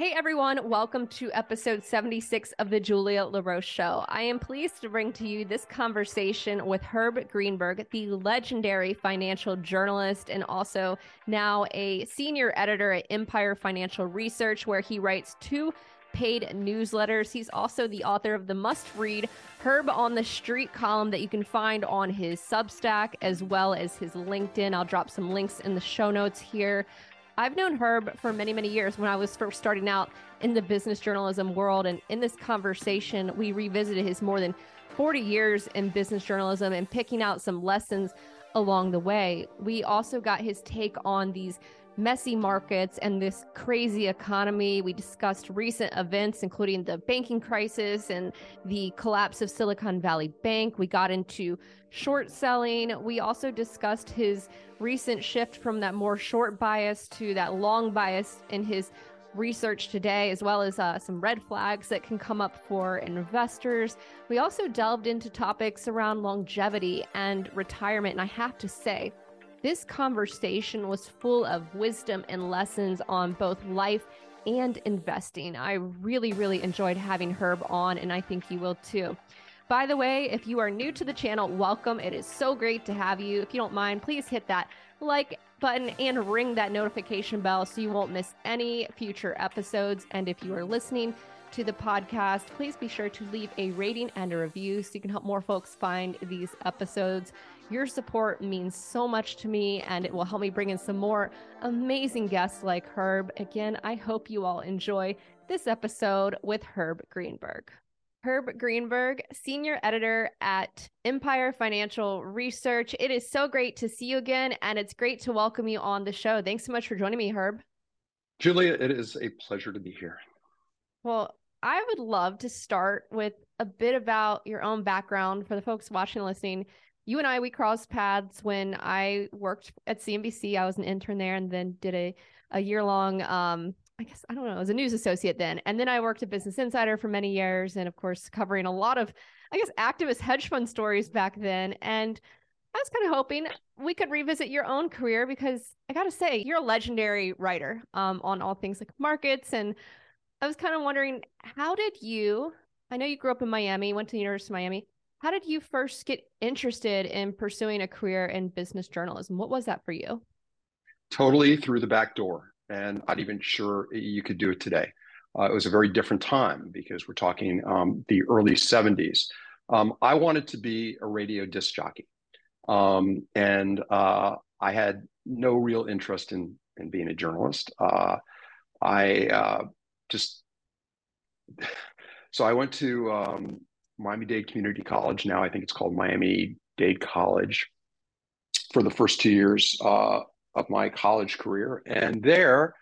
Hey everyone, welcome to episode 76 of the Julia LaRoche Show. I am pleased to bring to you this conversation with Herb Greenberg, the legendary financial journalist and also now a senior editor at Empire Financial Research, where he writes two paid newsletters. He's also the author of the must read Herb on the Street column that you can find on his Substack as well as his LinkedIn. I'll drop some links in the show notes here. I've known Herb for many, many years when I was first starting out in the business journalism world. And in this conversation, we revisited his more than 40 years in business journalism and picking out some lessons along the way. We also got his take on these messy markets and this crazy economy. We discussed recent events, including the banking crisis and the collapse of Silicon Valley Bank. We got into short selling. We also discussed his recent shift from that more short bias to that long bias in his research today, as well as uh, some red flags that can come up for investors. We also delved into topics around longevity and retirement. And I have to say, this conversation was full of wisdom and lessons on both life and investing. I really, really enjoyed having Herb on, and I think you will too. By the way, if you are new to the channel, welcome. It is so great to have you. If you don't mind, please hit that like button and ring that notification bell so you won't miss any future episodes. And if you are listening to the podcast, please be sure to leave a rating and a review so you can help more folks find these episodes. Your support means so much to me and it will help me bring in some more amazing guests like Herb. Again, I hope you all enjoy this episode with Herb Greenberg. Herb Greenberg, senior editor at Empire Financial Research. It is so great to see you again, and it's great to welcome you on the show. Thanks so much for joining me, Herb. Julia, it is a pleasure to be here. Well, I would love to start with a bit about your own background for the folks watching and listening you and I we crossed paths when I worked at CNBC. I was an intern there and then did a a year long um I guess I don't know, I was a news associate then. And then I worked at Business Insider for many years and of course covering a lot of I guess activist hedge fund stories back then and I was kind of hoping we could revisit your own career because I got to say you're a legendary writer um, on all things like markets and I was kind of wondering how did you I know you grew up in Miami, went to the University of Miami. How did you first get interested in pursuing a career in business journalism? What was that for you? Totally through the back door. And I'm not even sure you could do it today. Uh, it was a very different time because we're talking um, the early 70s. Um, I wanted to be a radio disc jockey. Um, and uh, I had no real interest in, in being a journalist. Uh, I uh, just, so I went to um, Miami Dade Community College. Now I think it's called Miami Dade College for the first two years uh, of my college career. And there,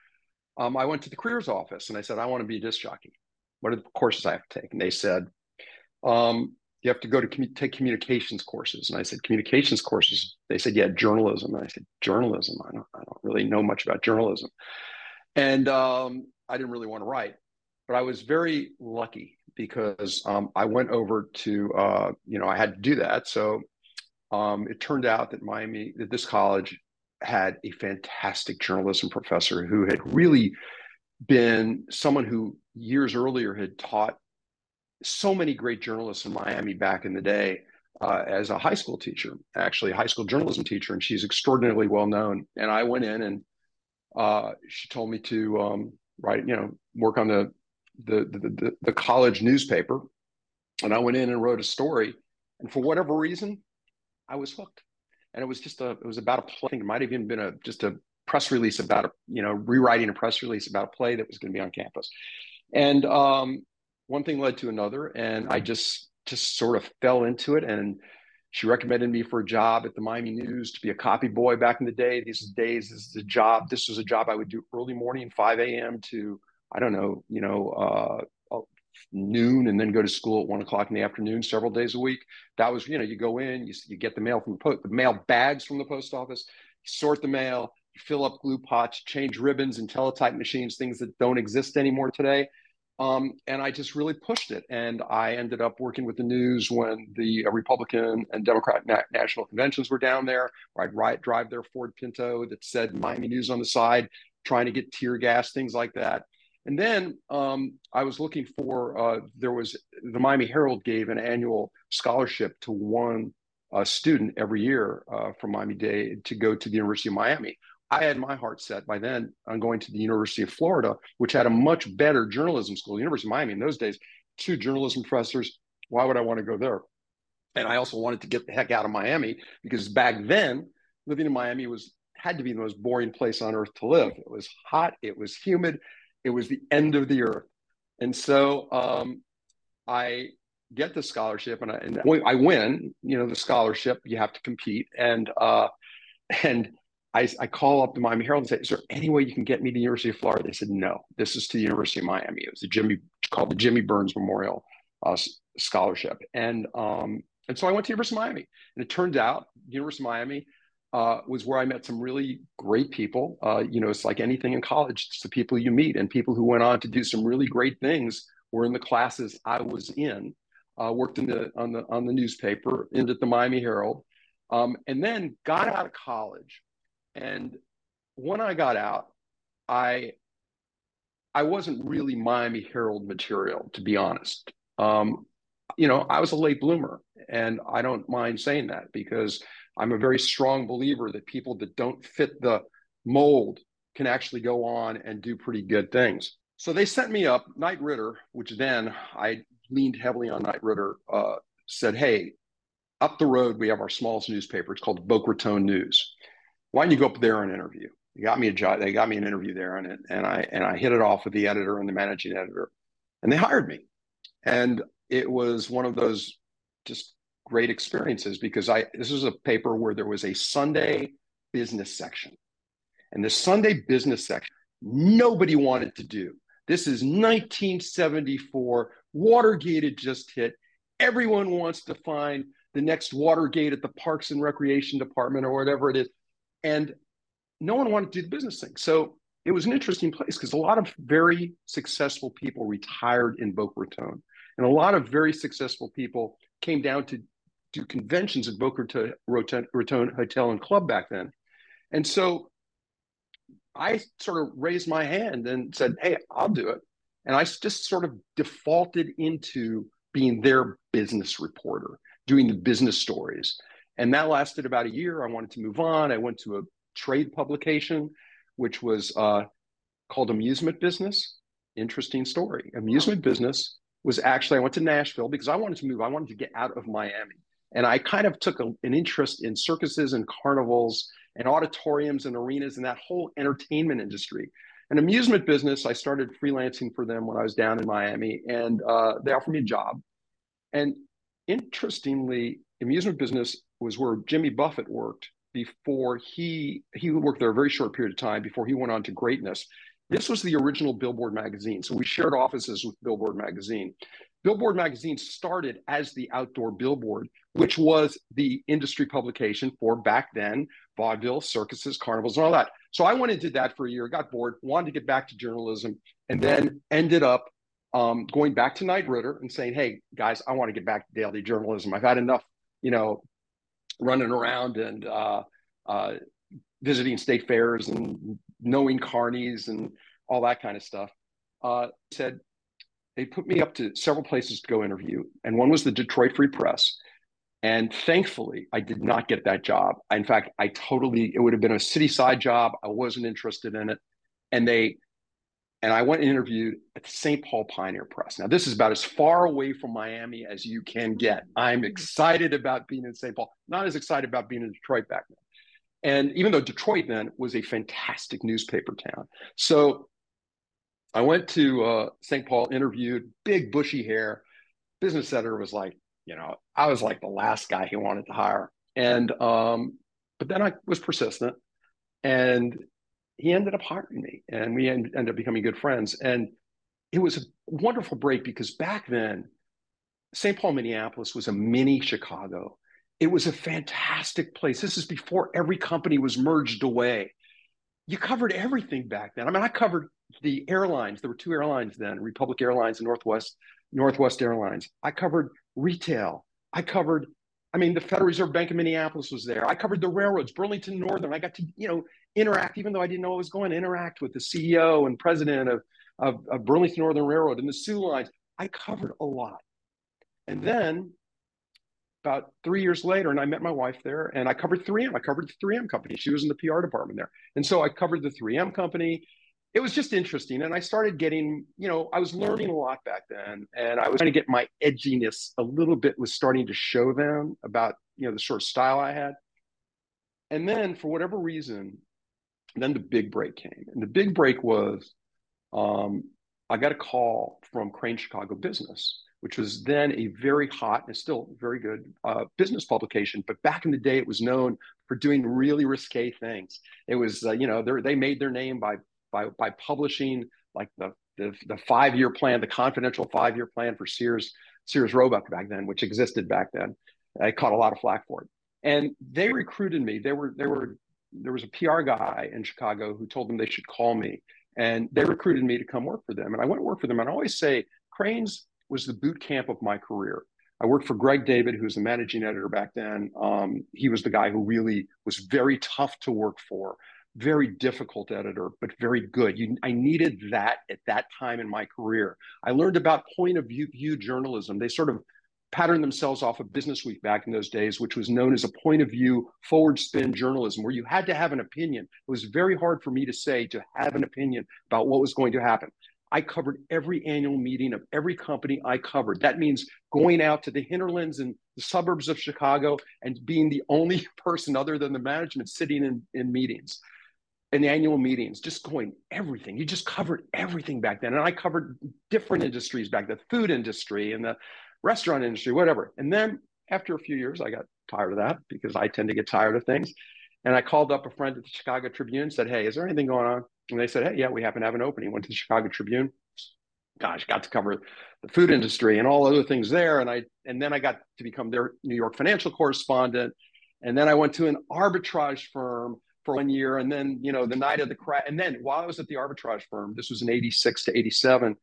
um, I went to the careers office and I said, I want to be a disc jockey. What are the courses I have to take? And they said, um, you have to go to commu- take communications courses. And I said, communications courses. They said, yeah, journalism. And I said, journalism. I don't, I don't really know much about journalism. And um, I didn't really want to write, but I was very lucky because um, I went over to, uh, you know, I had to do that. So um, it turned out that Miami, that this college had a fantastic journalism professor who had really been someone who years earlier had taught so many great journalists in Miami back in the day uh, as a high school teacher, actually a high school journalism teacher, and she's extraordinarily well known. And I went in and uh, she told me to um, write, you know, work on the the, the, the college newspaper, and I went in and wrote a story. And for whatever reason, I was hooked. And it was just a, it was about a play. I think it might have even been a just a press release about a, you know, rewriting a press release about a play that was going to be on campus. And um, one thing led to another, and I just just sort of fell into it. And she recommended me for a job at the Miami News to be a copy boy back in the day. These days, this is a job. This was a job I would do early morning, 5 a.m. to I don't know, you know, uh, uh, noon and then go to school at one o'clock in the afternoon several days a week. That was, you know, you go in, you, you get the mail from the post, the mail bags from the post office, sort the mail, fill up glue pots, change ribbons and teletype machines, things that don't exist anymore today. Um, and I just really pushed it. And I ended up working with the news when the uh, Republican and Democrat na- national conventions were down there, I'd ride, drive their Ford Pinto that said Miami News on the side, trying to get tear gas, things like that And then um, I was looking for uh, there was the Miami Herald gave an annual scholarship to one uh, student every year uh, from Miami Dade to go to the University of Miami. I had my heart set by then on going to the University of Florida, which had a much better journalism school. The University of Miami in those days, two journalism professors. Why would I want to go there? And I also wanted to get the heck out of Miami because back then, living in Miami was had to be the most boring place on earth to live. It was hot, it was humid, it was the end of the earth. And so um, I get the scholarship and I, and I win, you know, the scholarship, you have to compete. And, uh, and I, I call up the Miami Herald and say, "Is there any way you can get me to the University of Florida?" They said, "No, this is to the University of Miami." It was the Jimmy called the Jimmy Burns Memorial uh, Scholarship, and um, and so I went to University of Miami, and it turned out University of Miami uh, was where I met some really great people. Uh, you know, it's like anything in college; it's the people you meet, and people who went on to do some really great things were in the classes I was in. Uh, worked in the on the on the newspaper, ended at the Miami Herald, um, and then got out of college and when I got out, I I wasn't really Miami Herald material, to be honest. Um, you know, I was a late bloomer, and I don't mind saying that because I'm a very strong believer that people that don't fit the mold can actually go on and do pretty good things. So they sent me up. Knight Ridder, which then I leaned heavily on Knight Ridder, uh, said, "Hey, up the road we have our smallest newspaper. It's called Boca Raton News." why don't you go up there and interview? They got me a job. They got me an interview there, it, and I and I hit it off with the editor and the managing editor, and they hired me, and it was one of those just great experiences because I this was a paper where there was a Sunday business section, and the Sunday business section nobody wanted to do. This is 1974. Watergate had just hit. Everyone wants to find the next Watergate at the Parks and Recreation Department or whatever it is. And no one wanted to do the business thing. So it was an interesting place because a lot of very successful people retired in Boca Raton. And a lot of very successful people came down to do conventions at Boca Raton, Raton Hotel and Club back then. And so I sort of raised my hand and said, Hey, I'll do it. And I just sort of defaulted into being their business reporter, doing the business stories. And that lasted about a year. I wanted to move on. I went to a trade publication, which was uh, called Amusement Business. Interesting story. Amusement Business was actually, I went to Nashville because I wanted to move. I wanted to get out of Miami. And I kind of took a, an interest in circuses and carnivals and auditoriums and arenas and that whole entertainment industry. An amusement business, I started freelancing for them when I was down in Miami, and uh, they offered me a job. And interestingly, amusement business was where Jimmy Buffett worked before he he worked there a very short period of time before he went on to greatness. This was the original Billboard magazine. So we shared offices with Billboard magazine. Billboard magazine started as the outdoor billboard, which was the industry publication for back then vaudeville, circuses, carnivals, and all that. So I went and did that for a year, got bored, wanted to get back to journalism, and then ended up um, going back to Knight Ridder and saying, "Hey guys, I want to get back to daily journalism. I've had enough, you know, running around and uh, uh, visiting state fairs and knowing carnies and all that kind of stuff. Uh, said they put me up to several places to go interview, and one was the Detroit Free Press. And thankfully, I did not get that job. In fact, I totally, it would have been a city side job. I wasn't interested in it. And they and I went and interviewed at the St. Paul Pioneer Press. Now, this is about as far away from Miami as you can get. I'm mm-hmm. excited about being in St. Paul, not as excited about being in Detroit back then. And even though Detroit then was a fantastic newspaper town. So I went to uh, St. Paul, interviewed, big bushy hair. Business editor was like, you know, I was like the last guy he wanted to hire. And, um, but then I was persistent and he ended up hiring me and we ended up becoming good friends. And it was a wonderful break because back then, St. Paul, Minneapolis was a mini Chicago. It was a fantastic place. This is before every company was merged away. You covered everything back then. I mean, I covered the airlines. There were two airlines then, Republic Airlines and Northwest Northwest Airlines. I covered retail. I covered I mean, the Federal Reserve Bank of Minneapolis was there. I covered the railroads, Burlington Northern. I got to, you know, interact, even though I didn't know what was going, to interact with the CEO and president of of, of Burlington Northern Railroad and the Soo lines. I covered a lot. And then about three years later, and I met my wife there, and I covered 3M. I covered the 3M company. She was in the PR department there. And so I covered the 3M company. It was just interesting. And I started getting, you know, I was learning a lot back then. And I was trying to get my edginess a little bit, was starting to show them about, you know, the sort of style I had. And then for whatever reason, then the big break came. And the big break was um, I got a call from Crain Chicago Business which was then a very hot and still very good uh, business publication. But back in the day, it was known for doing really risque things. It was, uh, you know, they made their name by by by publishing like the the, the five year plan, the confidential five year plan for Sears Sears Roebuck back then, which existed back then. I caught a lot of flack for it, and they recruited me. They were they were there was a PR guy in Chicago who told them they should call me, and they recruited me to come work for them. And I went to work for them. And I always say Crain's was the boot camp of my career. I worked for Greg David, who was the managing editor back then. Um, he was the guy who really was very tough to work for, very difficult editor, but very good. You, I needed that at that time in my career. I learned about point of view, view journalism. They sort of patterned themselves off of Business Week back in those days, which was known as a point of view forward spin journalism, where you had to have an opinion. It was very hard for me to say to have an opinion about what was going to happen. I covered every annual meeting of every company I covered. That means going out to the hinterlands and the suburbs of Chicago and being the only person other than the management sitting in, in meetings, in the annual meetings, just going everything. You just covered everything back then. And I covered different industries back the food industry and the restaurant industry, whatever. And then after a few years, I got tired of that because I tend to get tired of things. And I called up a friend at the Chicago Tribune, and said, Hey, is there anything going on? And they said, Hey, yeah, we happen to have an opening. Went to the Chicago Tribune. Gosh, got to cover the food industry and all other things there. And I and then I got to become their New York financial correspondent. And then I went to an arbitrage firm for one year. And then, you know, the night of the crash. And then while I was at the arbitrage firm, this was in 86 to 87,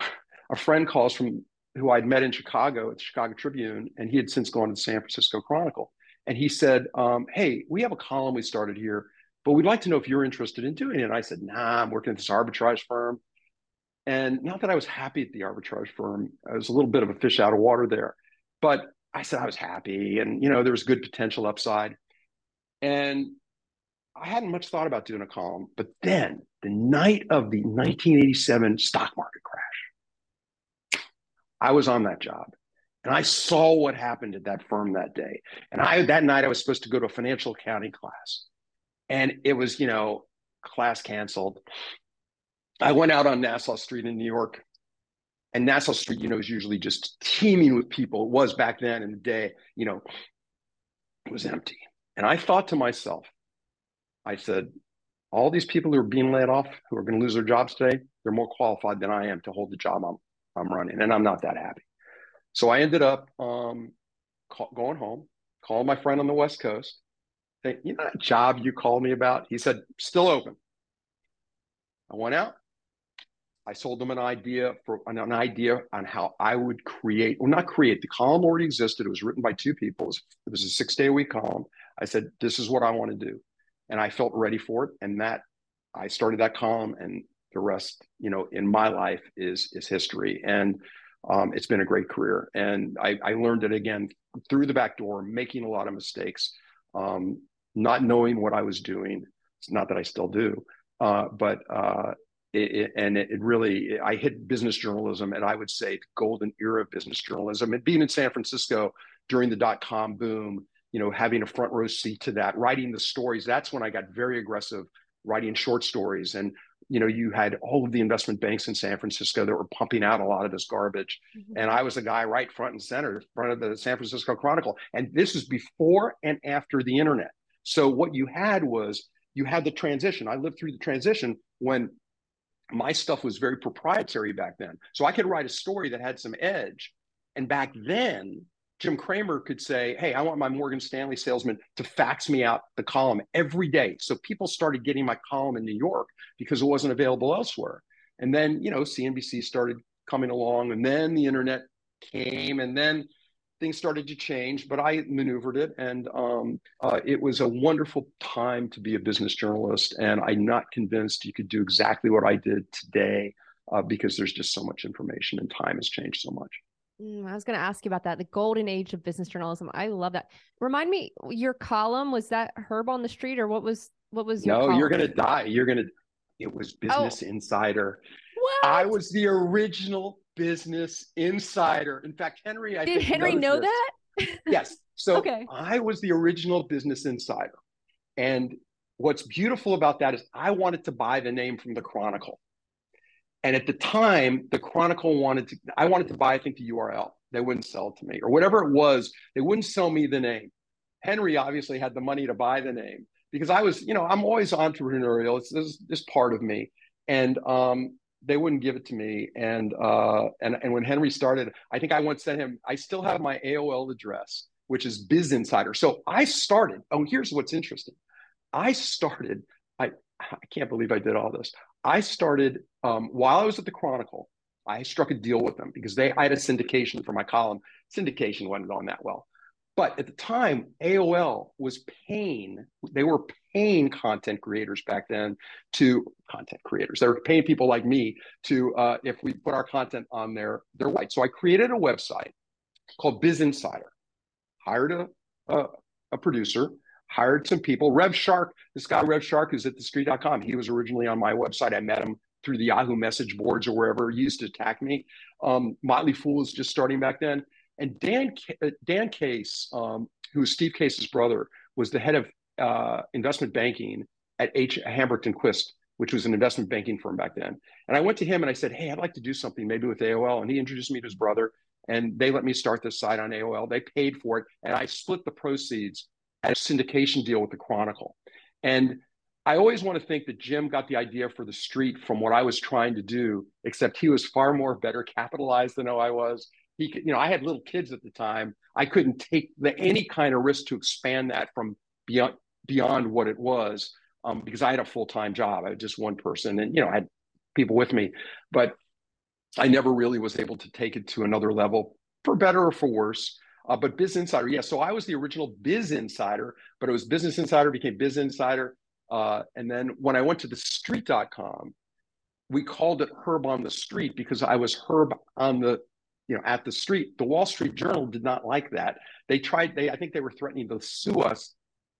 a friend calls from who I'd met in Chicago at the Chicago Tribune, and he had since gone to the San Francisco Chronicle. And he said, um, Hey, we have a column we started here but we'd like to know if you're interested in doing it. And I said, nah, I'm working at this arbitrage firm. And not that I was happy at the arbitrage firm, I was a little bit of a fish out of water there. But I said I was happy and, you know, there was good potential upside. And I hadn't much thought about doing a column. But then the night of the 1987 stock market crash, I was on that job. And I saw what happened at that firm that day. And I that night I was supposed to go to a financial accounting class and it was you know class canceled i went out on nassau street in new york and nassau street you know is usually just teeming with people it was back then in the day you know it was empty and i thought to myself i said all these people who are being laid off who are going to lose their jobs today they're more qualified than i am to hold the job i'm, I'm running and i'm not that happy so i ended up um, call, going home calling my friend on the west coast saying, you know that job you called me about? He said, still open. I went out. I sold them an idea for an, an idea on how I would create, well, not create. The column already existed. It was written by two people. It was, it was a six day a week column. I said, this is what I want to do. And I felt ready for it. And that I started that column and the rest, you know, in my life is, is history. And um, it's been a great career. And I, I learned it again through the back door, making a lot of mistakes. Um, not knowing what I was doing. It's not that I still do, uh, but uh, it, it, and it, it, really I hit business journalism, and I would say the golden era of business journalism. And being in San Francisco during the dot com boom, you know, having a front row seat to that, writing the stories. That's when I got very aggressive, writing short stories and you know, you had all of the investment banks in San Francisco that were pumping out a lot of this garbage. Mm-hmm. And I was the guy right front and center, front of the San Francisco Chronicle. And this is before and after the internet. So what you had was you had the transition. I lived through the transition when my stuff was very proprietary back then. So I could write a story that had some edge. And back then, Jim Cramer could say, Hey, I want my Morgan Stanley salesman to fax me out the column every day. So people started getting my column in New York because it wasn't available elsewhere. And then, you know, CNBC started coming along, and then the internet came, and then things started to change, but I maneuvered it, and um, uh, it was a wonderful time to be a business journalist. And I'm not convinced you could do exactly what I did today uh, because there's just so much information and time has changed so much. Mm, I was going to ask you about that. The golden age of business journalism. I love that. Remind me, your column was that Herb on the Street, or what was what was your? No, column? you're going to die. You're going to. It was oh. Business oh. Insider. What? I was the original Business Insider. In fact, Henry, I did Henry know this. that? yes. So okay. I was the original Business Insider, and what's beautiful about that is I wanted to buy the name from the Chronicle. And at the time, the Chronicle wanted to, I wanted to buy, I think, the URL. They wouldn't sell it to me or whatever it was. They wouldn't sell me the name. Henry obviously had the money to buy the name because I was, you know, I'm always entrepreneurial. It's this, this part of me. And um, they wouldn't give it to me. And, uh, and, and when Henry started, I think I once sent him, I still have my AOL address, which is Biz Insider. So I started, oh, here's what's interesting. I started, I, I can't believe I did all this. I started um, while I was at the Chronicle. I struck a deal with them because they I had a syndication for my column. Syndication wasn't going that well, but at the time, AOL was paying. They were paying content creators back then to content creators. They were paying people like me to uh, if we put our content on their their site. So I created a website called Biz Insider. Hired a, a, a producer hired some people. Rev Shark, this guy Rev Shark who's at thestreet.com. He was originally on my website. I met him through the Yahoo message boards or wherever he used to attack me. Um, Motley Fool was just starting back then. And Dan uh, Dan Case, um, who was Steve Case's brother, was the head of uh, investment banking at H. Hambrecht and Quist, which was an investment banking firm back then. And I went to him and I said, "Hey, I'd like to do something maybe with AOL." And he introduced me to his brother, and they let me start this site on AOL. They paid for it, and I split the proceeds a syndication deal with the Chronicle. And I always want to think that Jim got the idea for the street from what I was trying to do, except he was far more better capitalized than I was. He could, you know, I had little kids at the time. I couldn't take the, any kind of risk to expand that from beyond beyond what it was um, because I had a full time job. I was just one person, and you know, I had people with me, but I never really was able to take it to another level, for better or for worse. Uh, but Biz Insider, yeah. So I was the original Biz Insider, but it was Business Insider became Biz Insider. Uh, and then when I went to the street.com, we called it Herb on the Street because I was Herb on the, you know, at the street. The Wall Street Journal did not like that. They tried, they I think they were threatening to sue us.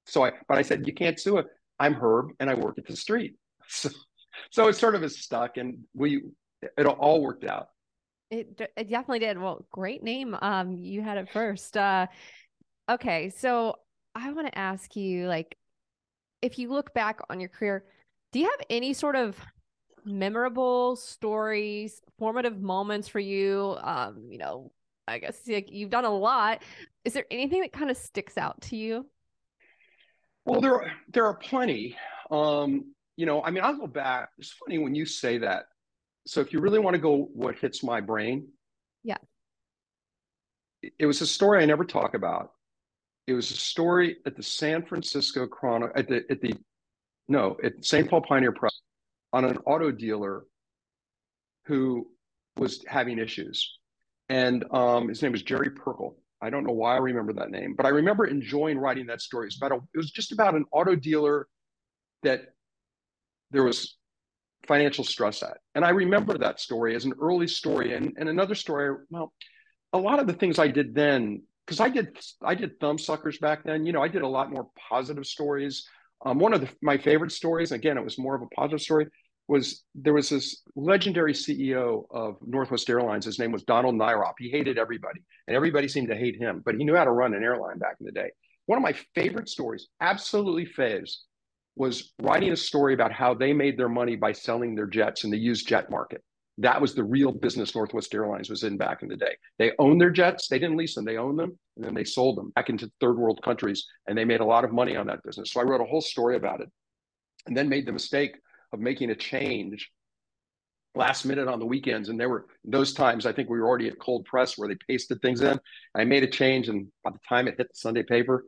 So I, but I said, you can't sue it. I'm Herb and I work at the street. So, so it sort of is stuck and we, it all worked out. It, it definitely did. Well, great name. Um, you had it first. Uh, okay, so I want to ask you, like, if you look back on your career, do you have any sort of memorable stories, formative moments for you? Um, you know, I guess like you've done a lot. Is there anything that kind of sticks out to you? Well, there are, there are plenty. Um, you know, I mean, I'll go back. It's funny when you say that so if you really want to go what hits my brain yeah. it was a story i never talk about. It was a story at the san francisco chronicle at the at the no at st paul pioneer press on an auto dealer who was having issues. And um, his name was jerry perkel i don't know why i remember that name but i remember enjoying writing that story. It's about a, it was just about an auto dealer that there was financial stress at. And I remember that story as an early story. And, and another story, well, a lot of the things I did then, because I did I did thumbsuckers back then, you know, I did a lot more positive stories. Um, one of the, my favorite stories, again, it was more of a positive story, was there was this legendary CEO of Northwest Airlines. His name was Donald Nyrop. He hated everybody, and everybody seemed to hate him, but he knew how to run an airline back in the day. One of my favorite stories, absolutely faves, was writing a story about how they made their money by selling their jets in the used jet market. That was the real business Northwest Airlines was in back in the day. They owned their jets, they didn't lease them, they owned them, and then they sold them back into third world countries, and they made a lot of money on that business. So I wrote a whole story about it, and then made the mistake of making a change last minute on the weekends. And there were those times I think we were already at cold press where they pasted things in. I made a change, and by the time it hit the Sunday paper,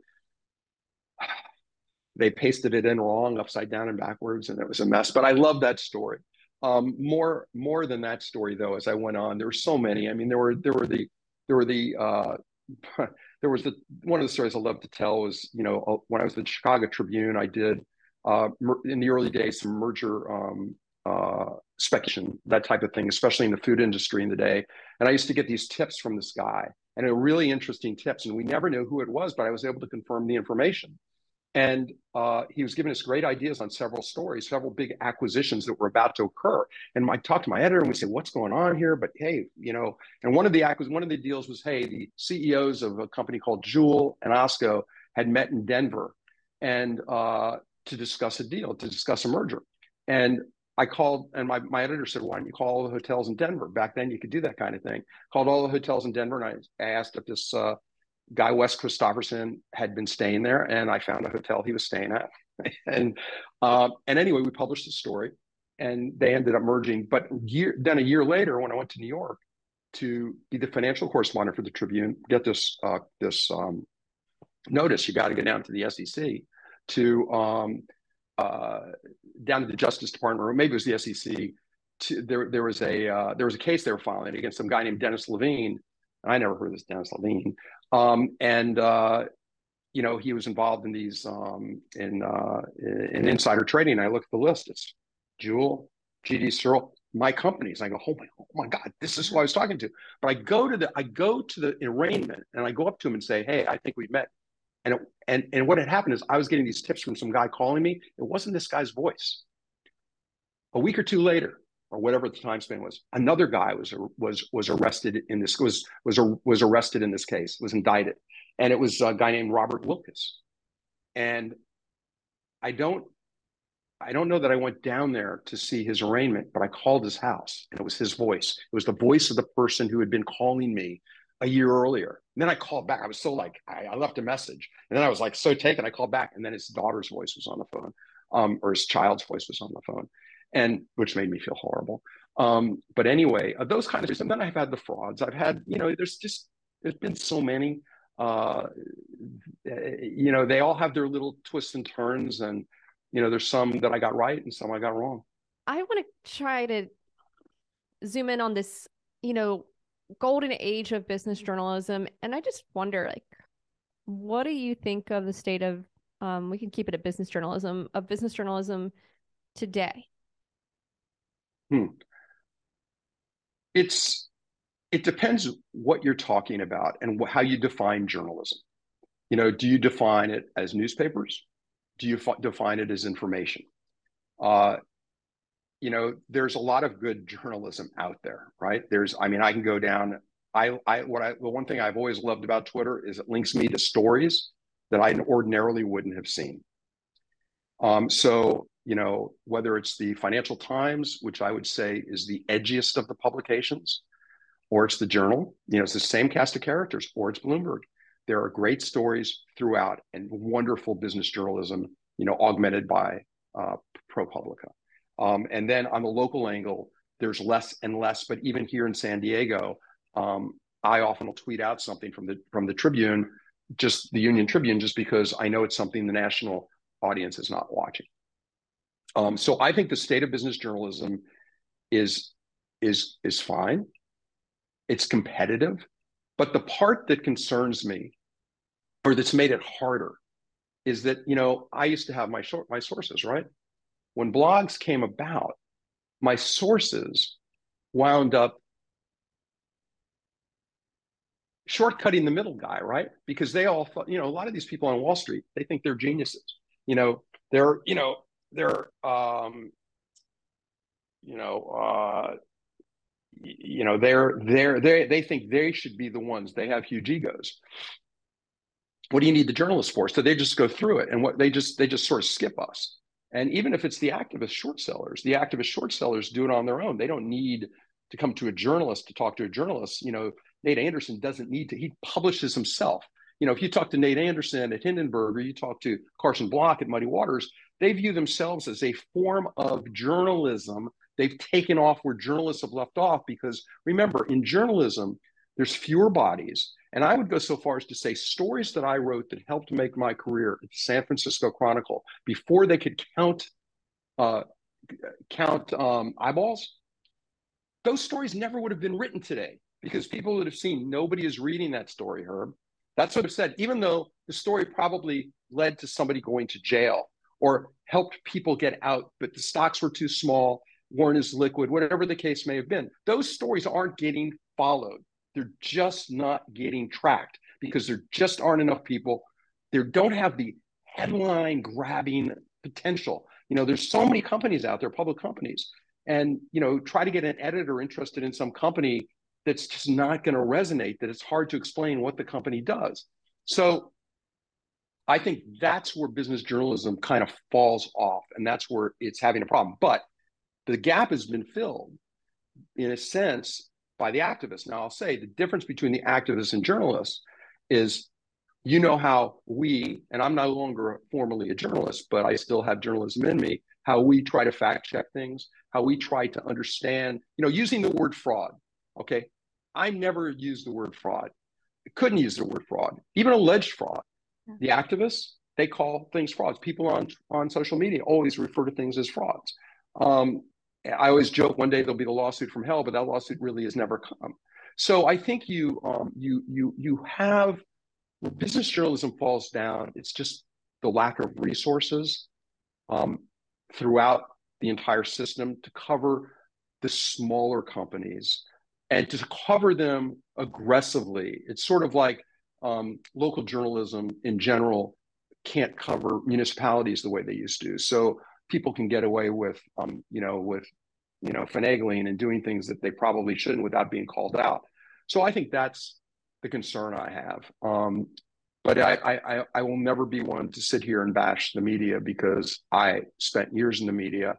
they pasted it in wrong, upside down and backwards, and it was a mess. But I love that story. Um, more more than that story though, as I went on, there were so many. I mean, there were there were the there were the uh, there was the one of the stories I love to tell was you know uh, when I was the Chicago Tribune, I did uh, in the early days some merger um, uh, speculation, that type of thing, especially in the food industry in the day. And I used to get these tips from this guy, and they were really interesting tips. And we never knew who it was, but I was able to confirm the information. And uh, he was giving us great ideas on several stories, several big acquisitions that were about to occur. And I talked to my editor, and we said, "What's going on here?" But hey, you know, and one of the one of the deals was, hey, the CEOs of a company called Jewel and Osco had met in Denver, and uh, to discuss a deal, to discuss a merger. And I called, and my, my editor said, Why don't you call all the hotels in Denver? Back then, you could do that kind of thing. Called all the hotels in Denver, and I, I asked if this uh, guy, Wes Christopherson, had been staying there, and I found a hotel he was staying at. and uh, and anyway, we published the story, and they ended up merging. But year, then a year later, when I went to New York to be the financial correspondent for the Tribune, get this uh, this um, notice, you got to get down to the SEC to um, uh, down to the Justice Department, or maybe it was the SEC. To, there, there was a uh, there was a case they were filing against some guy named Dennis Levine. I never heard of this Dennis Levine, um, and uh, you know he was involved in these um, in uh, in insider trading. I look at the list. It's Jewel, GD Searle, my companies. I go, oh my, oh my God, this is who I was talking to. But I go to the I go to the arraignment and I go up to him and say, hey, I think we've met. And, it, and, and what had happened is I was getting these tips from some guy calling me. It wasn't this guy's voice. A week or two later, or whatever the time span was, another guy was was was arrested in this was was was arrested in this case, was indicted, and it was a guy named Robert Wilkis. And I don't I don't know that I went down there to see his arraignment, but I called his house, and it was his voice. It was the voice of the person who had been calling me a year earlier. And then I called back. I was so like, I, I, left a message. And then I was like so taken. I called back. And then his daughter's voice was on the phone, um, or his child's voice was on the phone, and which made me feel horrible. Um, but anyway, uh, those kind of things. And then I've had the frauds. I've had, you know, there's just, there's been so many. Uh, you know, they all have their little twists and turns. And, you know, there's some that I got right and some I got wrong. I want to try to zoom in on this, you know, golden age of business journalism and i just wonder like what do you think of the state of um, we can keep it at business journalism of business journalism today hmm. it's it depends what you're talking about and how you define journalism you know do you define it as newspapers do you define it as information uh, you know, there's a lot of good journalism out there, right? There's, I mean, I can go down. I, I, what I, the one thing I've always loved about Twitter is it links me to stories that I ordinarily wouldn't have seen. Um, so, you know, whether it's the Financial Times, which I would say is the edgiest of the publications, or it's the Journal, you know, it's the same cast of characters, or it's Bloomberg. There are great stories throughout and wonderful business journalism, you know, augmented by uh, ProPublica. Um, and then on the local angle, there's less and less. But even here in San Diego, um, I often will tweet out something from the from the Tribune, just the Union Tribune, just because I know it's something the national audience is not watching. Um, so I think the state of business journalism is is is fine. It's competitive, but the part that concerns me, or that's made it harder, is that you know I used to have my short my sources right when blogs came about, my sources wound up shortcutting the middle guy, right? Because they all thought, you know, a lot of these people on Wall Street, they think they're geniuses. You know, they're, you know, they're, um, you know, uh, you know, they're, they're, they, they think they should be the ones. They have huge egos. What do you need the journalists for? So they just go through it, and what they just they just sort of skip us. And even if it's the activist short sellers, the activist short sellers do it on their own. They don't need to come to a journalist to talk to a journalist. You know, Nate Anderson doesn't need to, he publishes himself. You know, if you talk to Nate Anderson at Hindenburg or you talk to Carson Block at Muddy Waters, they view themselves as a form of journalism. They've taken off where journalists have left off because remember, in journalism, there's fewer bodies. And I would go so far as to say stories that I wrote that helped make my career at the San Francisco Chronicle before they could count uh, count um, eyeballs. Those stories never would have been written today because people would have seen nobody is reading that story, Herb. That's what I've said. Even though the story probably led to somebody going to jail or helped people get out, but the stocks were too small, Warren is liquid, whatever the case may have been. Those stories aren't getting followed. They're just not getting tracked because there just aren't enough people. They don't have the headline grabbing potential. You know, there's so many companies out there, public companies, and you know, try to get an editor interested in some company that's just not going to resonate. That it's hard to explain what the company does. So, I think that's where business journalism kind of falls off, and that's where it's having a problem. But the gap has been filled, in a sense, by the activists. Now, I'll say the difference between the activists and journalists is you know how we, and I'm no longer formally a journalist, but I still have journalism in me, how we try to fact check things, how we try to understand, you know, using the word fraud. Okay. I never used the word fraud. I couldn't use the word fraud, even alleged fraud. The activists, they call things frauds. People on, on social media always refer to things as frauds. Um, I always joke one day there'll be the lawsuit from hell, but that lawsuit really has never come. So I think you um, you you you have business journalism falls down, it's just the lack of resources um, throughout the entire system to cover the smaller companies and to cover them aggressively. It's sort of like um, local journalism in general can't cover municipalities the way they used to. So people can get away with, um, you know, with, you know, finagling and doing things that they probably shouldn't without being called out. So I think that's the concern I have. Um, but I, I, I will never be one to sit here and bash the media because I spent years in the media,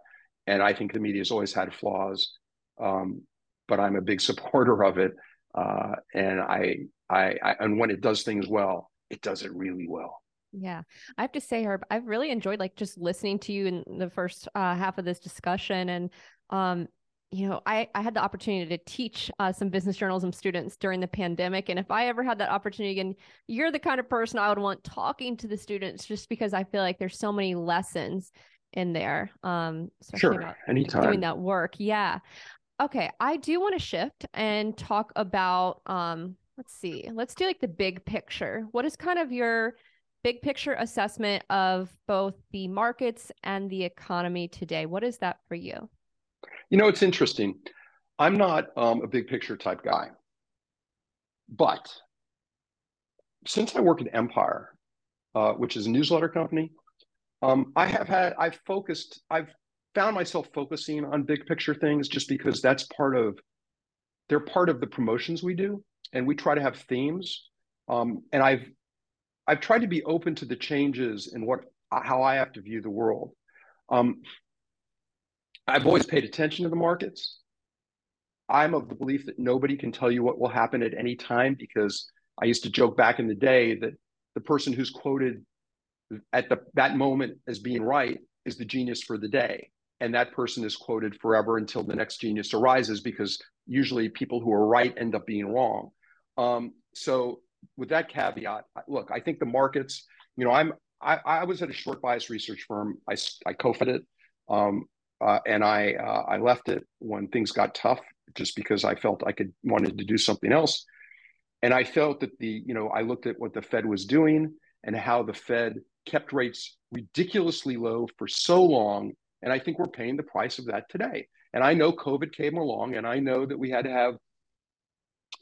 and I think the media has always had flaws. Um, but I'm a big supporter of it, uh, and I, I, I, and when it does things well, it does it really well. Yeah, I have to say, Herb, I've really enjoyed like just listening to you in the first uh, half of this discussion, and um, you know, I, I had the opportunity to teach uh, some business journalism students during the pandemic. And if I ever had that opportunity again, you're the kind of person I would want talking to the students just because I feel like there's so many lessons in there. Um, sure, anytime. Doing that work. Yeah. Okay. I do want to shift and talk about, um, let's see, let's do like the big picture. What is kind of your big picture assessment of both the markets and the economy today? What is that for you? You know, it's interesting. I'm not um, a big picture type guy, but since I work at Empire, uh, which is a newsletter company, um, I have had I've focused I've found myself focusing on big picture things just because that's part of they're part of the promotions we do, and we try to have themes. Um, and I've I've tried to be open to the changes in what how I have to view the world. Um, I've always paid attention to the markets. I'm of the belief that nobody can tell you what will happen at any time because I used to joke back in the day that the person who's quoted at the, that moment as being right is the genius for the day. And that person is quoted forever until the next genius arises because usually people who are right end up being wrong. Um, so with that caveat, look, I think the markets, you know, I'm I, I was at a short bias research firm. I, I co-founded. Um, uh, and I uh, I left it when things got tough, just because I felt I could wanted to do something else, and I felt that the you know I looked at what the Fed was doing and how the Fed kept rates ridiculously low for so long, and I think we're paying the price of that today. And I know COVID came along, and I know that we had to have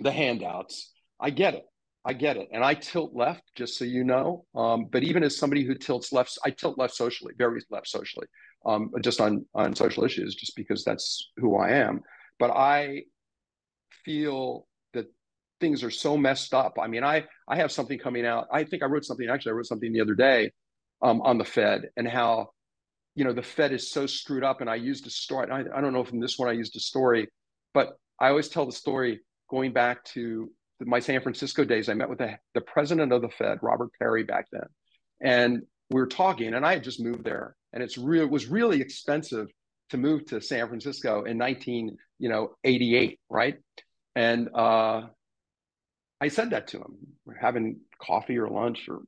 the handouts. I get it. I get it. And I tilt left, just so you know. Um, but even as somebody who tilts left, I tilt left socially, very left socially um, just on on social issues, just because that's who I am. But I feel that things are so messed up. I mean, I I have something coming out. I think I wrote something. Actually, I wrote something the other day um, on the Fed and how you know the Fed is so screwed up. And I used a story. I, I don't know if in this one I used a story, but I always tell the story going back to my San Francisco days. I met with the, the president of the Fed, Robert Parry, back then, and we were talking. And I had just moved there, and it's real it was really expensive to move to San Francisco in 19 you know 88 right? And uh, I said that to him. We're having coffee or lunch or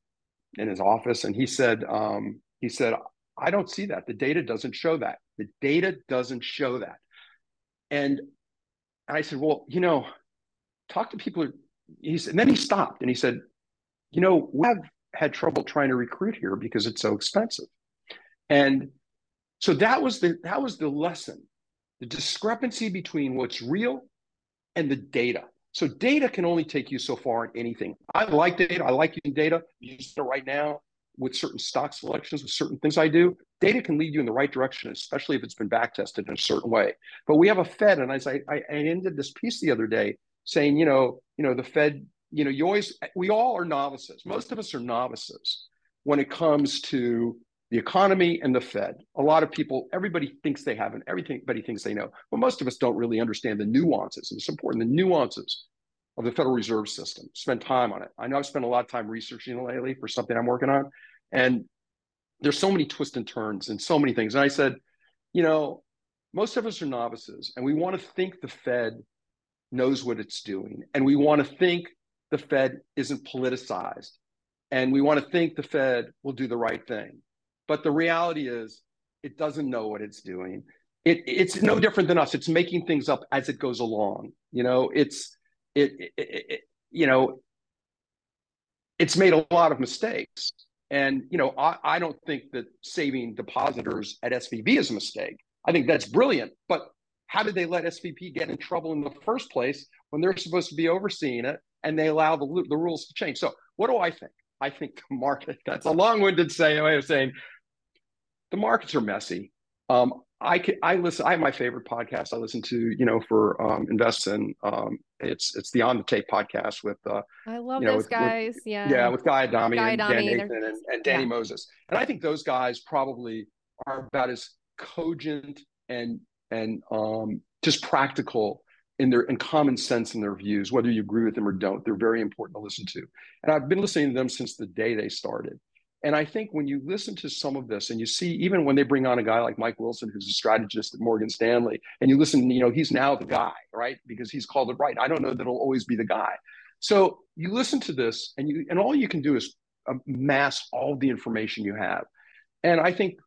in his office. And he said um, he said I don't see that. The data doesn't show that. The data doesn't show that. And I said well you know talk to people he said and then he stopped and he said you know we have had trouble trying to recruit here because it's so expensive and so that was the that was the lesson the discrepancy between what's real and the data. So data can only take you so far in anything. I like data. I like using data. Use it right now with certain stock selections, with certain things I do. Data can lead you in the right direction, especially if it's been back tested in a certain way. But we have a Fed, and as I, I ended this piece the other day saying, you know, you know, the Fed, you know, you always, we all are novices. Most of us are novices when it comes to the economy and the Fed. A lot of people, everybody thinks they have, and everybody thinks they know. But most of us don't really understand the nuances. And it's important the nuances of the Federal Reserve System. Spend time on it. I know I've spent a lot of time researching lately for something I'm working on. And there's so many twists and turns and so many things. And I said, you know, most of us are novices and we want to think the Fed knows what it's doing. And we want to think the Fed isn't politicized. And we want to think the Fed will do the right thing. But the reality is, it doesn't know what it's doing. It, it's no different than us. It's making things up as it goes along. You know, it's it, it, it you know, it's made a lot of mistakes. And you know, I, I don't think that saving depositors at SVB is a mistake. I think that's brilliant. But how did they let SVB get in trouble in the first place when they're supposed to be overseeing it and they allow the, the rules to change? So, what do I think? I think the market, that's a long winded way of saying the markets are messy. Um, I can, I listen. I have my favorite podcast. I listen to you know for um, invest in. Um, it's it's the on the tape podcast with. Uh, I love you know, those with, guys. With, yeah. Yeah, with Guy Adami Guy and Adami, Dan Nathan and, and Danny yeah. Moses, and I think those guys probably are about as cogent and and um, just practical in their and common sense in their views. Whether you agree with them or don't, they're very important to listen to. And I've been listening to them since the day they started. And I think when you listen to some of this and you see, even when they bring on a guy like Mike Wilson, who's a strategist at Morgan Stanley, and you listen, you know, he's now the guy, right? Because he's called it right. I don't know that he'll always be the guy. So you listen to this and you, and all you can do is amass all the information you have. And I think,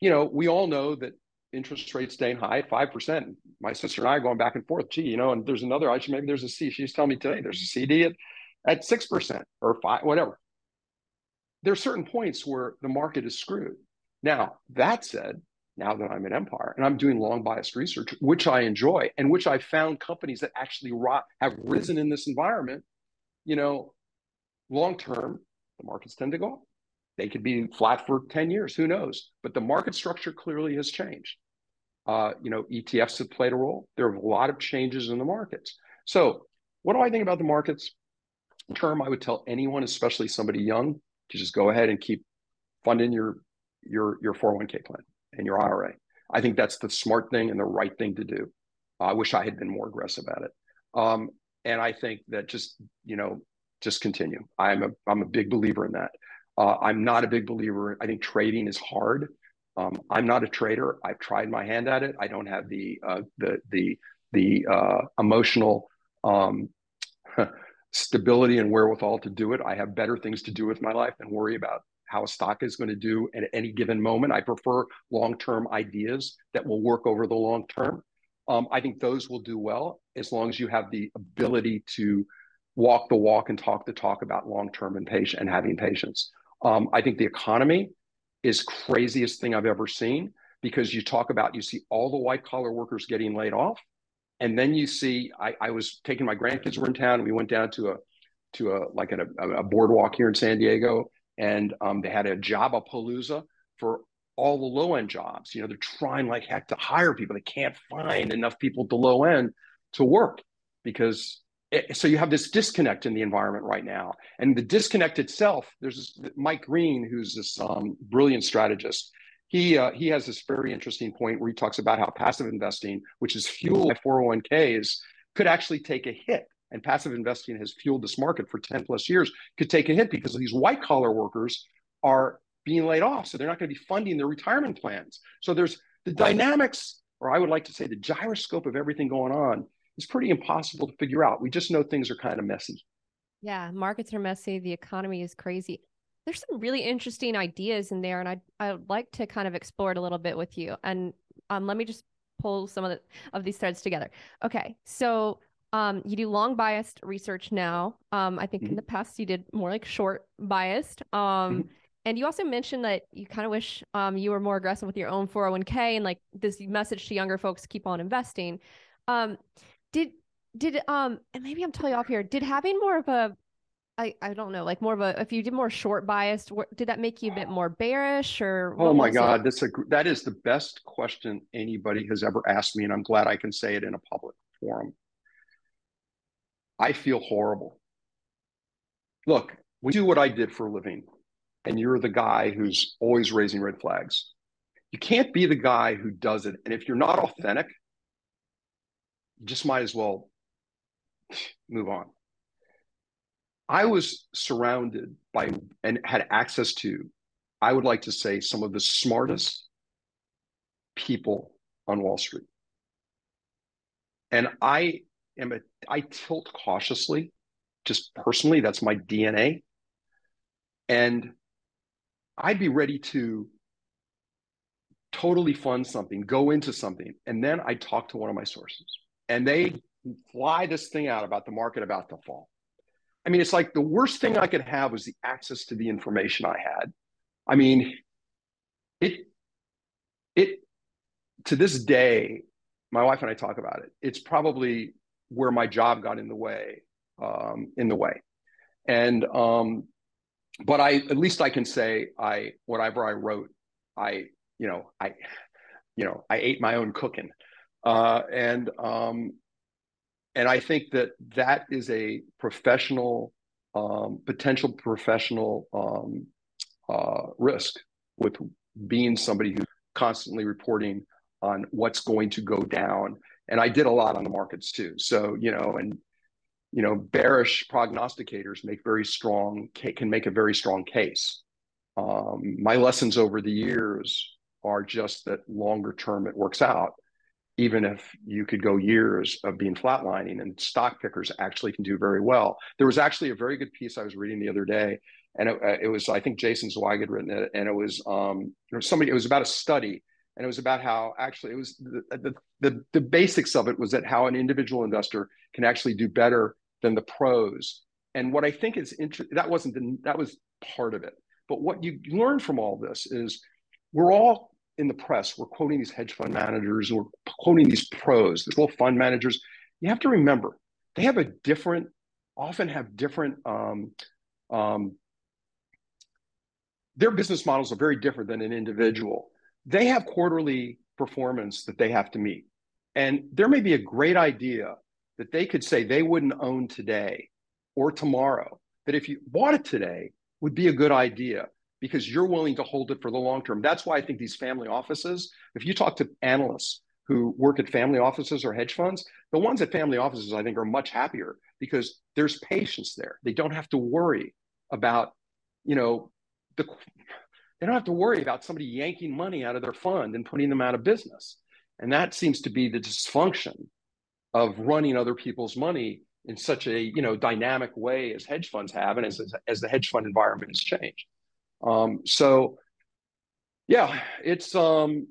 you know, we all know that interest rates staying high at 5%. My sister and I are going back and forth. Gee, you know, and there's another, I should, maybe there's a C. She's telling me today there's a CD at, at 6% or five, whatever there are certain points where the market is screwed. Now, that said, now that I'm at Empire and I'm doing long biased research, which I enjoy and which I found companies that actually have risen in this environment, you know, long term, the markets tend to go up. They could be flat for 10 years, who knows? But the market structure clearly has changed. Uh, you know, ETFs have played a role. There are a lot of changes in the markets. So, what do I think about the markets? Term, I would tell anyone, especially somebody young, to just go ahead and keep funding your your your 401k plan and your IRA. I think that's the smart thing and the right thing to do. I wish I had been more aggressive at it. Um, and I think that just you know just continue. I'm a I'm a big believer in that. Uh, I'm not a big believer. I think trading is hard. Um, I'm not a trader. I've tried my hand at it. I don't have the uh, the the the uh, emotional um, stability and wherewithal to do it. I have better things to do with my life than worry about how a stock is going to do at any given moment. I prefer long term ideas that will work over the long term. Um, I think those will do well as long as you have the ability to walk the walk and talk the talk about long term and patient and having patience. Um, I think the economy is craziest thing I've ever seen because you talk about you see all the white collar workers getting laid off and then you see I, I was taking my grandkids were in town we went down to a to a like a, a boardwalk here in San Diego and um, they had a job palooza for all the low end jobs. You know, they're trying like heck to hire people. They can't find enough people at the low end to work because so you have this disconnect in the environment right now. And the disconnect itself, there's this, Mike Green, who's this um, brilliant strategist he uh, he has this very interesting point where he talks about how passive investing, which is fueled by 401ks, could actually take a hit. And passive investing has fueled this market for 10 plus years, could take a hit because these white collar workers are being laid off. So they're not going to be funding their retirement plans. So there's the dynamics, or I would like to say the gyroscope of everything going on is pretty impossible to figure out. We just know things are kind of messy. Yeah, markets are messy. The economy is crazy there's some really interesting ideas in there and I I'd like to kind of explore it a little bit with you. And um, let me just pull some of the of these threads together. Okay. So um, you do long biased research now. Um, I think mm-hmm. in the past you did more like short biased. Um, mm-hmm. and you also mentioned that you kind of wish um, you were more aggressive with your own 401k and like this message to younger folks keep on investing. Um, did did um and maybe I'm totally off here. Did having more of a I, I don't know, like more of a if you did more short biased, did that make you a bit more bearish or? Oh my God, that's a that is the best question anybody has ever asked me, and I'm glad I can say it in a public forum. I feel horrible. Look, we do what I did for a living and you're the guy who's always raising red flags. You can't be the guy who does it. And if you're not authentic, you just might as well move on. I was surrounded by and had access to, I would like to say, some of the smartest people on Wall Street. And I am a, I tilt cautiously, just personally, that's my DNA. And I'd be ready to totally fund something, go into something, and then I talk to one of my sources, and they fly this thing out about the market about to fall. I mean, it's like the worst thing I could have was the access to the information I had. I mean, it it to this day, my wife and I talk about it. It's probably where my job got in the way, um, in the way, and um, but I at least I can say I whatever I wrote, I you know I you know I ate my own cooking, uh, and um, and I think that that is a professional um, potential professional um, uh, risk with being somebody who's constantly reporting on what's going to go down. And I did a lot on the markets too. So you know, and you know, bearish prognosticators make very strong can make a very strong case. Um, my lessons over the years are just that longer term it works out, even if you could go years of being flatlining and stock pickers actually can do very well. There was actually a very good piece I was reading the other day, and it, uh, it was I think Jason Zweig had written it, and it was um, you know somebody it was about a study and it was about how actually it was the, the, the, the, basics of it was that how an individual investor can actually do better than the pros. And what I think is interesting, that wasn't the, that was part of it. But what you learn from all this is we're all in the press, we're quoting these hedge fund managers, we're quoting these pros, these little fund managers. You have to remember they have a different, often have different, um, um, their business models are very different than an individual. They have quarterly performance that they have to meet. And there may be a great idea that they could say they wouldn't own today or tomorrow, that if you bought it today would be a good idea because you're willing to hold it for the long term. That's why I think these family offices, if you talk to analysts who work at family offices or hedge funds, the ones at family offices I think are much happier because there's patience there. They don't have to worry about, you know, the they don't have to worry about somebody yanking money out of their fund and putting them out of business. And that seems to be the dysfunction of running other people's money in such a you know dynamic way as hedge funds have and as, as the hedge fund environment has changed um, so yeah it's um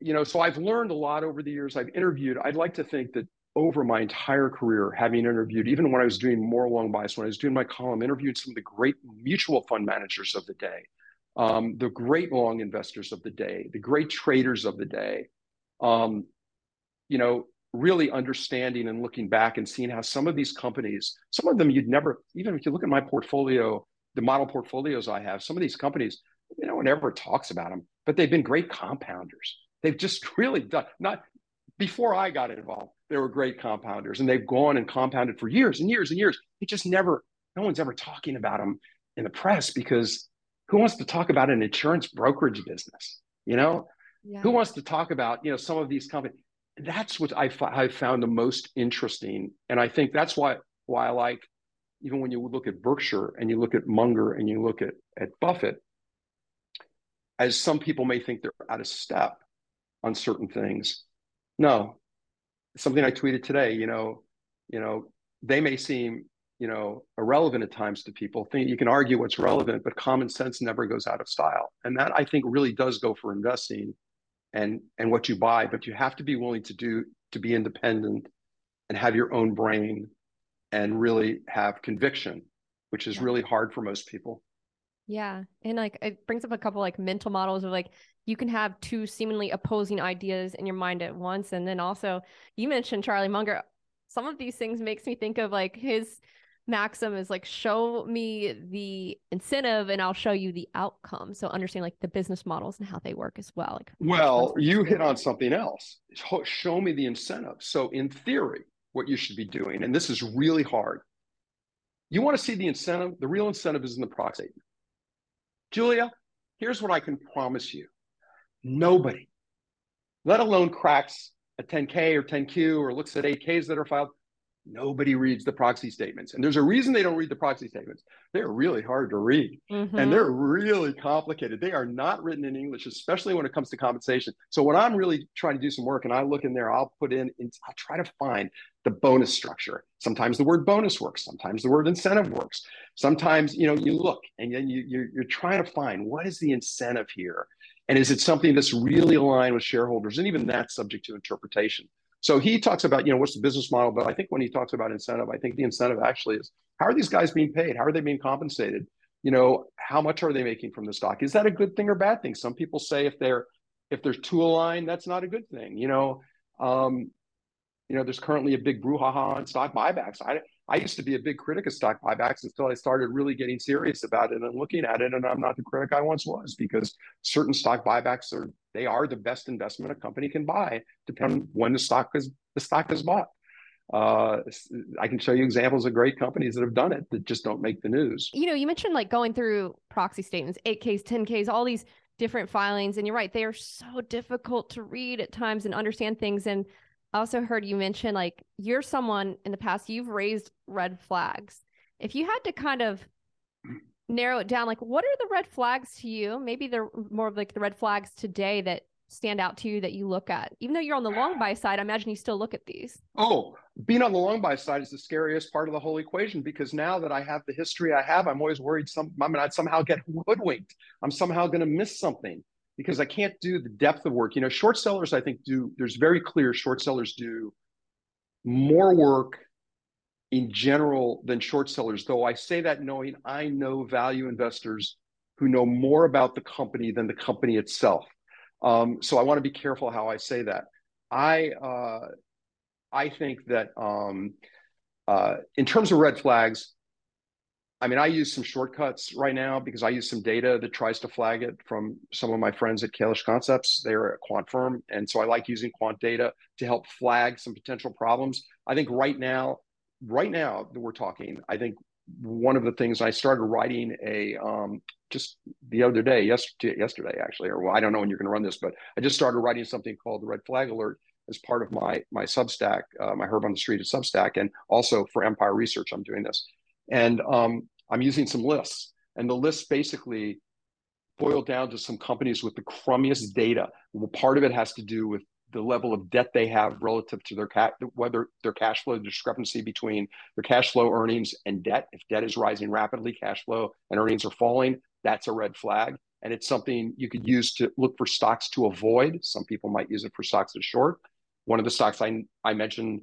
you know so i've learned a lot over the years. I've interviewed i'd like to think that over my entire career having interviewed even when i was doing more long bias when i was doing my column interviewed some of the great mutual fund managers of the day um, the great long investors of the day the great traders of the day um, you know really understanding and looking back and seeing how some of these companies, some of them you'd never, even if you look at my portfolio, the model portfolios I have, some of these companies, you no one ever talks about them, but they've been great compounders. They've just really done, not before I got involved, they were great compounders and they've gone and compounded for years and years and years. It just never, no one's ever talking about them in the press because who wants to talk about an insurance brokerage business? You know, yeah. who wants to talk about, you know, some of these companies? that's what I I found the most interesting, and I think that's why why I like even when you look at Berkshire and you look at Munger and you look at at Buffett, as some people may think they're out of step on certain things. No, something I tweeted today. You know, you know they may seem you know irrelevant at times to people. Think you can argue what's relevant, but common sense never goes out of style, and that I think really does go for investing and and what you buy but you have to be willing to do to be independent and have your own brain and really have conviction which is yeah. really hard for most people Yeah. And like it brings up a couple like mental models of like you can have two seemingly opposing ideas in your mind at once. And then also you mentioned Charlie Munger. Some of these things makes me think of like his maxim is like show me the incentive and I'll show you the outcome. So understand like the business models and how they work as well. Like well, you hit on something else. Show me the incentive. So in theory, what you should be doing, and this is really hard. You want to see the incentive, the real incentive is in the proxy. Julia, here's what I can promise you. Nobody, let alone cracks a 10K or 10Q or looks at 8Ks that are filed, nobody reads the proxy statements. And there's a reason they don't read the proxy statements. They're really hard to read mm-hmm. and they're really complicated. They are not written in English, especially when it comes to compensation. So when I'm really trying to do some work and I look in there, I'll put in, I'll try to find the bonus structure. Sometimes the word bonus works. Sometimes the word incentive works. Sometimes, you know, you look and then you, you're, you're trying to find what is the incentive here? And is it something that's really aligned with shareholders? And even that's subject to interpretation. So he talks about, you know, what's the business model? But I think when he talks about incentive, I think the incentive actually is how are these guys being paid? How are they being compensated? You know, how much are they making from the stock? Is that a good thing or bad thing? Some people say if they're if they're too aligned, that's not a good thing. You know, um, you know, there's currently a big brouhaha on stock buybacks. I I used to be a big critic of stock buybacks until I started really getting serious about it and looking at it. And I'm not the critic I once was because certain stock buybacks are they are the best investment a company can buy, depending on when the stock is the stock is bought. Uh, I can show you examples of great companies that have done it that just don't make the news. You know, you mentioned like going through proxy statements, 8Ks, 10Ks, all these different filings, and you're right, they are so difficult to read at times and understand things. And I also heard you mention like you're someone in the past, you've raised red flags. If you had to kind of narrow it down, like what are the red flags to you? Maybe they're more of like the red flags today that stand out to you that you look at? Even though you're on the long buy side, I imagine you still look at these. Oh, being on the long buy side is the scariest part of the whole equation because now that I have the history I have, I'm always worried some I mean I'd somehow get hoodwinked. I'm somehow gonna miss something because I can't do the depth of work. You know, short sellers, I think, do, there's very clear short sellers do more work in general than short sellers, though I say that knowing I know value investors who know more about the company than the company itself. Um, so I want to be careful how I say that. I uh, I think that um, uh, in terms of red flags, I mean, I use some shortcuts right now because I use some data that tries to flag it from some of my friends at Kailash Concepts. They're a quant firm. And so I like using quant data to help flag some potential problems. I think right now, right now that we're talking, I think one of the things I started writing a um, just the other day, yesterday, yesterday actually, or well, I don't know when you're going to run this, but I just started writing something called the Red Flag Alert as part of my my Substack, uh, my Herb on the Street at Substack, and also for Empire Research, I'm doing this. And um, I'm using some lists, and the lists basically boil down to some companies with the crummiest data. Well, part of it has to do with the level of debt they have relative to their cat, whether their cash flow discrepancy between their cash flow earnings and debt. If debt is rising rapidly, cash flow and earnings are falling. That's a red flag, and it's something you could use to look for stocks to avoid. Some people might use it for stocks to short. One of the stocks I I mentioned,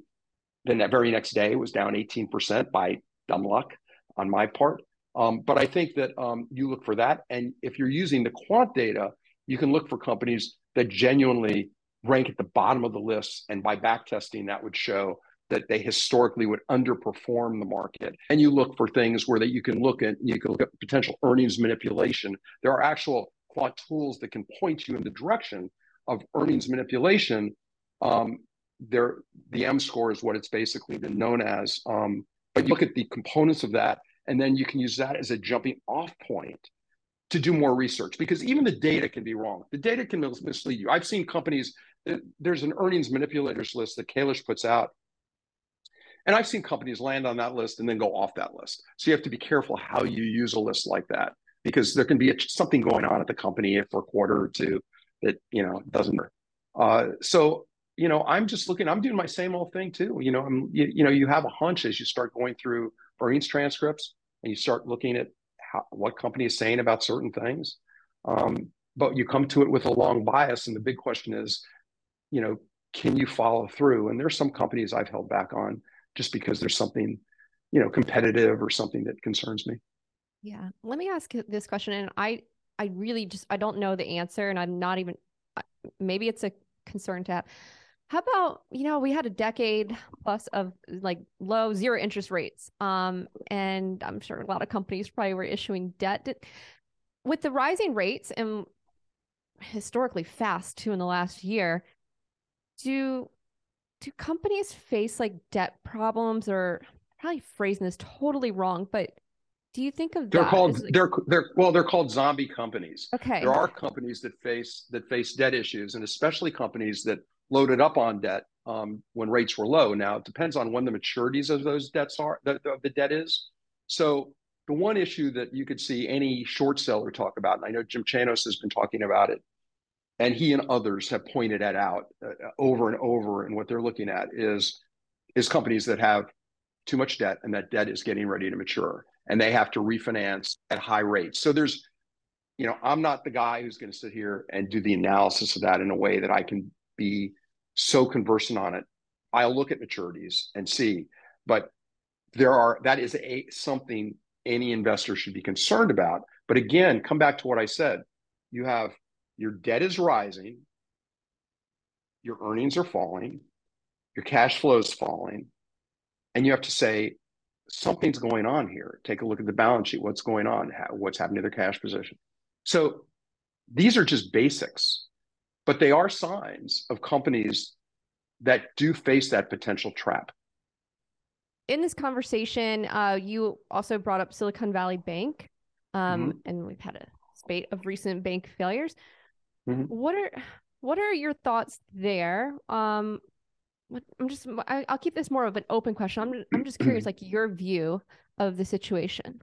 then that very next day was down 18% by dumb luck on my part. Um, but I think that um, you look for that. And if you're using the quant data, you can look for companies that genuinely rank at the bottom of the list. And by back testing, that would show that they historically would underperform the market. And you look for things where that you can look at, you can look at potential earnings manipulation. There are actual quant tools that can point you in the direction of earnings manipulation. Um, there, the M score is what it's basically been known as. Um, but you look at the components of that, and then you can use that as a jumping off point to do more research because even the data can be wrong. The data can mislead you. I've seen companies, uh, there's an earnings manipulators list that Kailash puts out. And I've seen companies land on that list and then go off that list. So you have to be careful how you use a list like that because there can be something going on at the company for a quarter or two that, you know, doesn't. Uh, so you know, I'm just looking, I'm doing my same old thing too. You know, I'm, you, you know, you have a hunch as you start going through earnings transcripts and you start looking at how, what company is saying about certain things. Um, but you come to it with a long bias. And the big question is, you know, can you follow through? And there's some companies I've held back on just because there's something, you know, competitive or something that concerns me. Yeah. Let me ask this question. And I, I really just, I don't know the answer and I'm not even, maybe it's a concern to have. How about, you know, we had a decade plus of like low zero interest rates. Um, and I'm sure a lot of companies probably were issuing debt. With the rising rates and historically fast too in the last year, do do companies face like debt problems or probably phrasing this totally wrong, but do you think of they're called like... they're they're well they're called zombie companies. Okay. There are companies that face that face debt issues, and especially companies that loaded up on debt um, when rates were low. Now it depends on when the maturities of those debts are the, the debt is. So the one issue that you could see any short seller talk about, and I know Jim Chanos has been talking about it, and he and others have pointed that out uh, over and over. And what they're looking at is is companies that have too much debt, and that debt is getting ready to mature and they have to refinance at high rates. So there's, you know, I'm not the guy who's going to sit here and do the analysis of that in a way that I can be so conversant on it. I'll look at maturities and see, but there are that is a something any investor should be concerned about. But again, come back to what I said. You have your debt is rising, your earnings are falling, your cash flow is falling, and you have to say, something's going on here. Take a look at the balance sheet. What's going on? What's happening to their cash position? So these are just basics, but they are signs of companies that do face that potential trap. In this conversation, uh, you also brought up Silicon Valley Bank, um, mm-hmm. and we've had a spate of recent bank failures. Mm-hmm. What are what are your thoughts there? Um, I'm just I, will keep this more of an open question. I'm I'm just curious, like your view of the situation.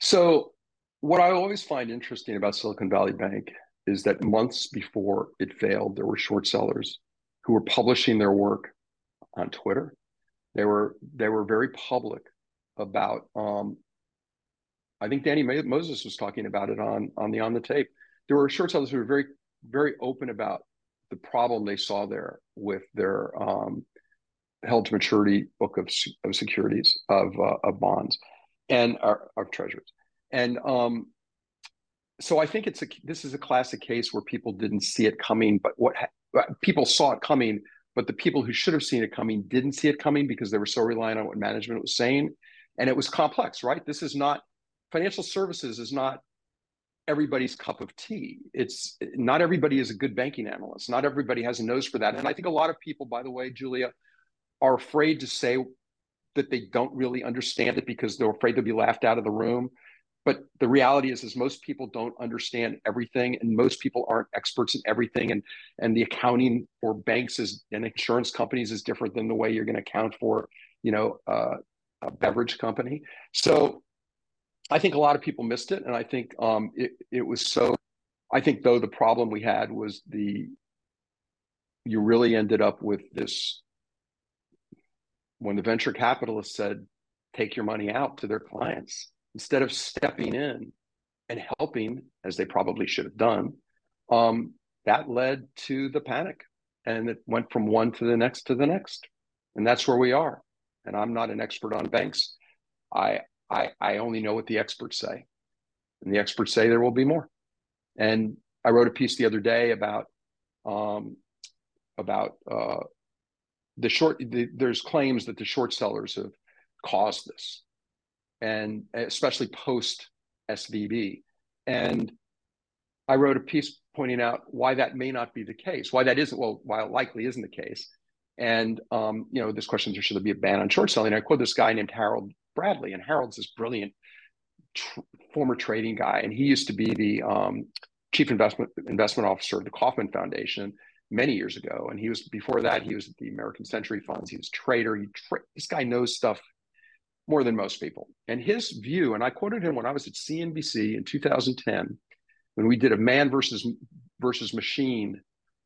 So, what I always find interesting about Silicon Valley Bank is that months before it failed, there were short sellers who were publishing their work on Twitter. They were they were very public about. Um, I think Danny Moses was talking about it on on the on the tape. There were short sellers who were very very open about the problem they saw there with their um, held to maturity book of, of securities of uh, of bonds and uh, of treasuries and um, so I think it's a this is a classic case where people didn't see it coming, but what ha- people saw it coming, but the people who should have seen it coming didn't see it coming because they were so reliant on what management was saying, and it was complex, right? This is not financial services is not everybody's cup of tea. It's not everybody is a good banking analyst. Not everybody has a nose for that. And I think a lot of people, by the way, Julia, are afraid to say that they don't really understand it because they're afraid they'll be laughed out of the room. But the reality is, is most people don't understand everything, and most people aren't experts in everything. And and the accounting for banks is and insurance companies is different than the way you're going to account for, you know, uh, a beverage company. So I think a lot of people missed it, and I think um, it it was so. I think though the problem we had was the you really ended up with this when the venture capitalists said take your money out to their clients instead of stepping in and helping as they probably should have done um, that led to the panic and it went from one to the next to the next and that's where we are and i'm not an expert on banks i I, I only know what the experts say. And the experts say there will be more. And I wrote a piece the other day about um, about uh, the short. The, there's claims that the short sellers have caused this, and especially post SVB. And I wrote a piece pointing out why that may not be the case, why that isn't well, why it likely isn't the case. And um, you know, this question is should there be a ban on short selling? I quote this guy named Harold Bradley, and Harold's this brilliant tr- former trading guy, and he used to be the um, chief investment investment officer of the Kauffman Foundation many years ago. And he was before that he was at the American Century Funds. He was a trader. He tra- this guy knows stuff more than most people. And his view, and I quoted him when I was at CNBC in 2010 when we did a man versus versus machine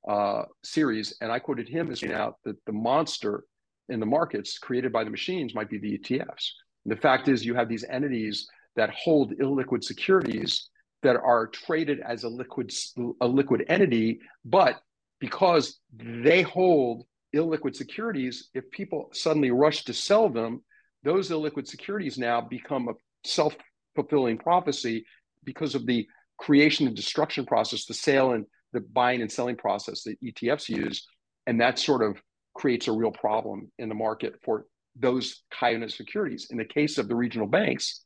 uh, series, and I quoted him as out that the monster in the markets created by the machines might be the ETFs. The fact is, you have these entities that hold illiquid securities that are traded as a liquid a liquid entity, but because they hold illiquid securities, if people suddenly rush to sell them, those illiquid securities now become a self fulfilling prophecy because of the creation and destruction process, the sale and the buying and selling process that ETFs use. And that sort of creates a real problem in the market for those kind of securities. In the case of the regional banks,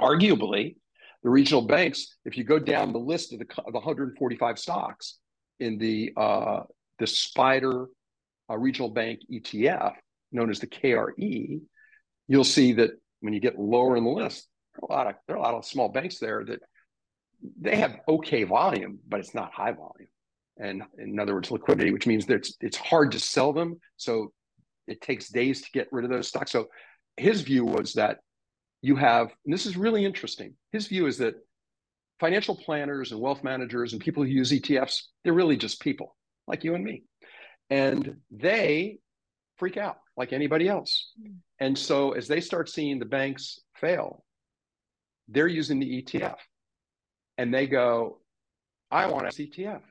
arguably, the regional banks, if you go down the list of the, of 145 stocks in the uh, the Spider uh, Regional Bank ETF, known as the KRE, you'll see that when you get lower in the list, there are a lot of there are a lot of small banks there that they have okay volume, but it's not high volume. And in other words, liquidity, which means that it's, it's hard to sell them. So it takes days to get rid of those stocks. So his view was that you have, and this is really interesting. His view is that financial planners and wealth managers and people who use ETFs, they're really just people like you and me. And they freak out like anybody else. Hmm. And so as they start seeing the banks fail, they're using the ETF and they go, I want a ETF.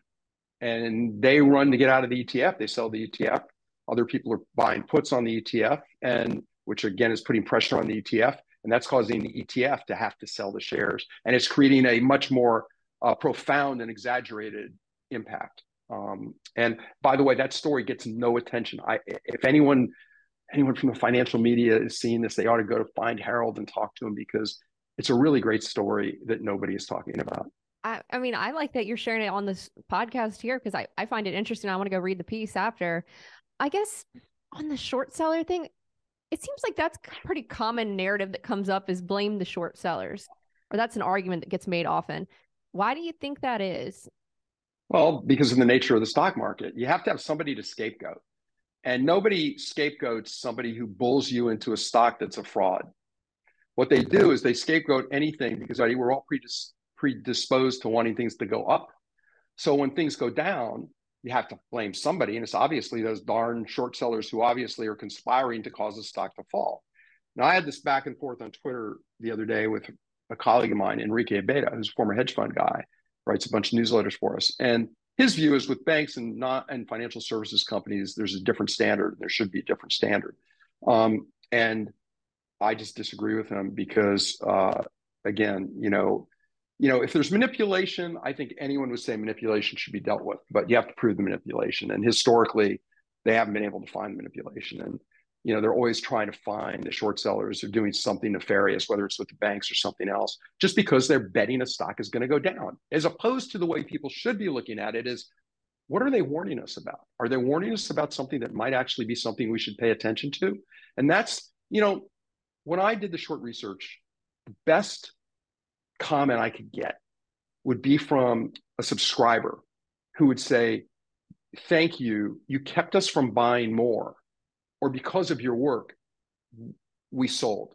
And they run to get out of the ETF. They sell the ETF. Other people are buying puts on the ETF, and which again is putting pressure on the ETF. And that's causing the ETF to have to sell the shares. And it's creating a much more uh, profound and exaggerated impact. Um, and by the way, that story gets no attention. I, if anyone, anyone from the financial media is seeing this, they ought to go to find Harold and talk to him because it's a really great story that nobody is talking about. I, I mean, I like that you're sharing it on this podcast here because I, I find it interesting. I want to go read the piece after. I guess on the short seller thing, it seems like that's pretty common narrative that comes up is blame the short sellers, or that's an argument that gets made often. Why do you think that is? Well, because of the nature of the stock market, you have to have somebody to scapegoat. And nobody scapegoats somebody who bulls you into a stock that's a fraud. What they do is they scapegoat anything because we're all predis- predisposed to wanting things to go up. So when things go down, you have to blame somebody. And it's obviously those darn short sellers who obviously are conspiring to cause the stock to fall. Now, I had this back and forth on Twitter the other day with a colleague of mine, Enrique Abeyta, who's a former hedge fund guy, writes a bunch of newsletters for us. And his view is with banks and not and financial services companies, there's a different standard. There should be a different standard. Um, and I just disagree with him because, uh, again, you know, you know, if there's manipulation, I think anyone would say manipulation should be dealt with, but you have to prove the manipulation. And historically, they haven't been able to find manipulation. And you know, they're always trying to find the short sellers are doing something nefarious, whether it's with the banks or something else, just because they're betting a stock is going to go down, as opposed to the way people should be looking at it is what are they warning us about? Are they warning us about something that might actually be something we should pay attention to? And that's, you know, when I did the short research, the best comment I could get would be from a subscriber who would say, Thank you. You kept us from buying more, or because of your work, we sold.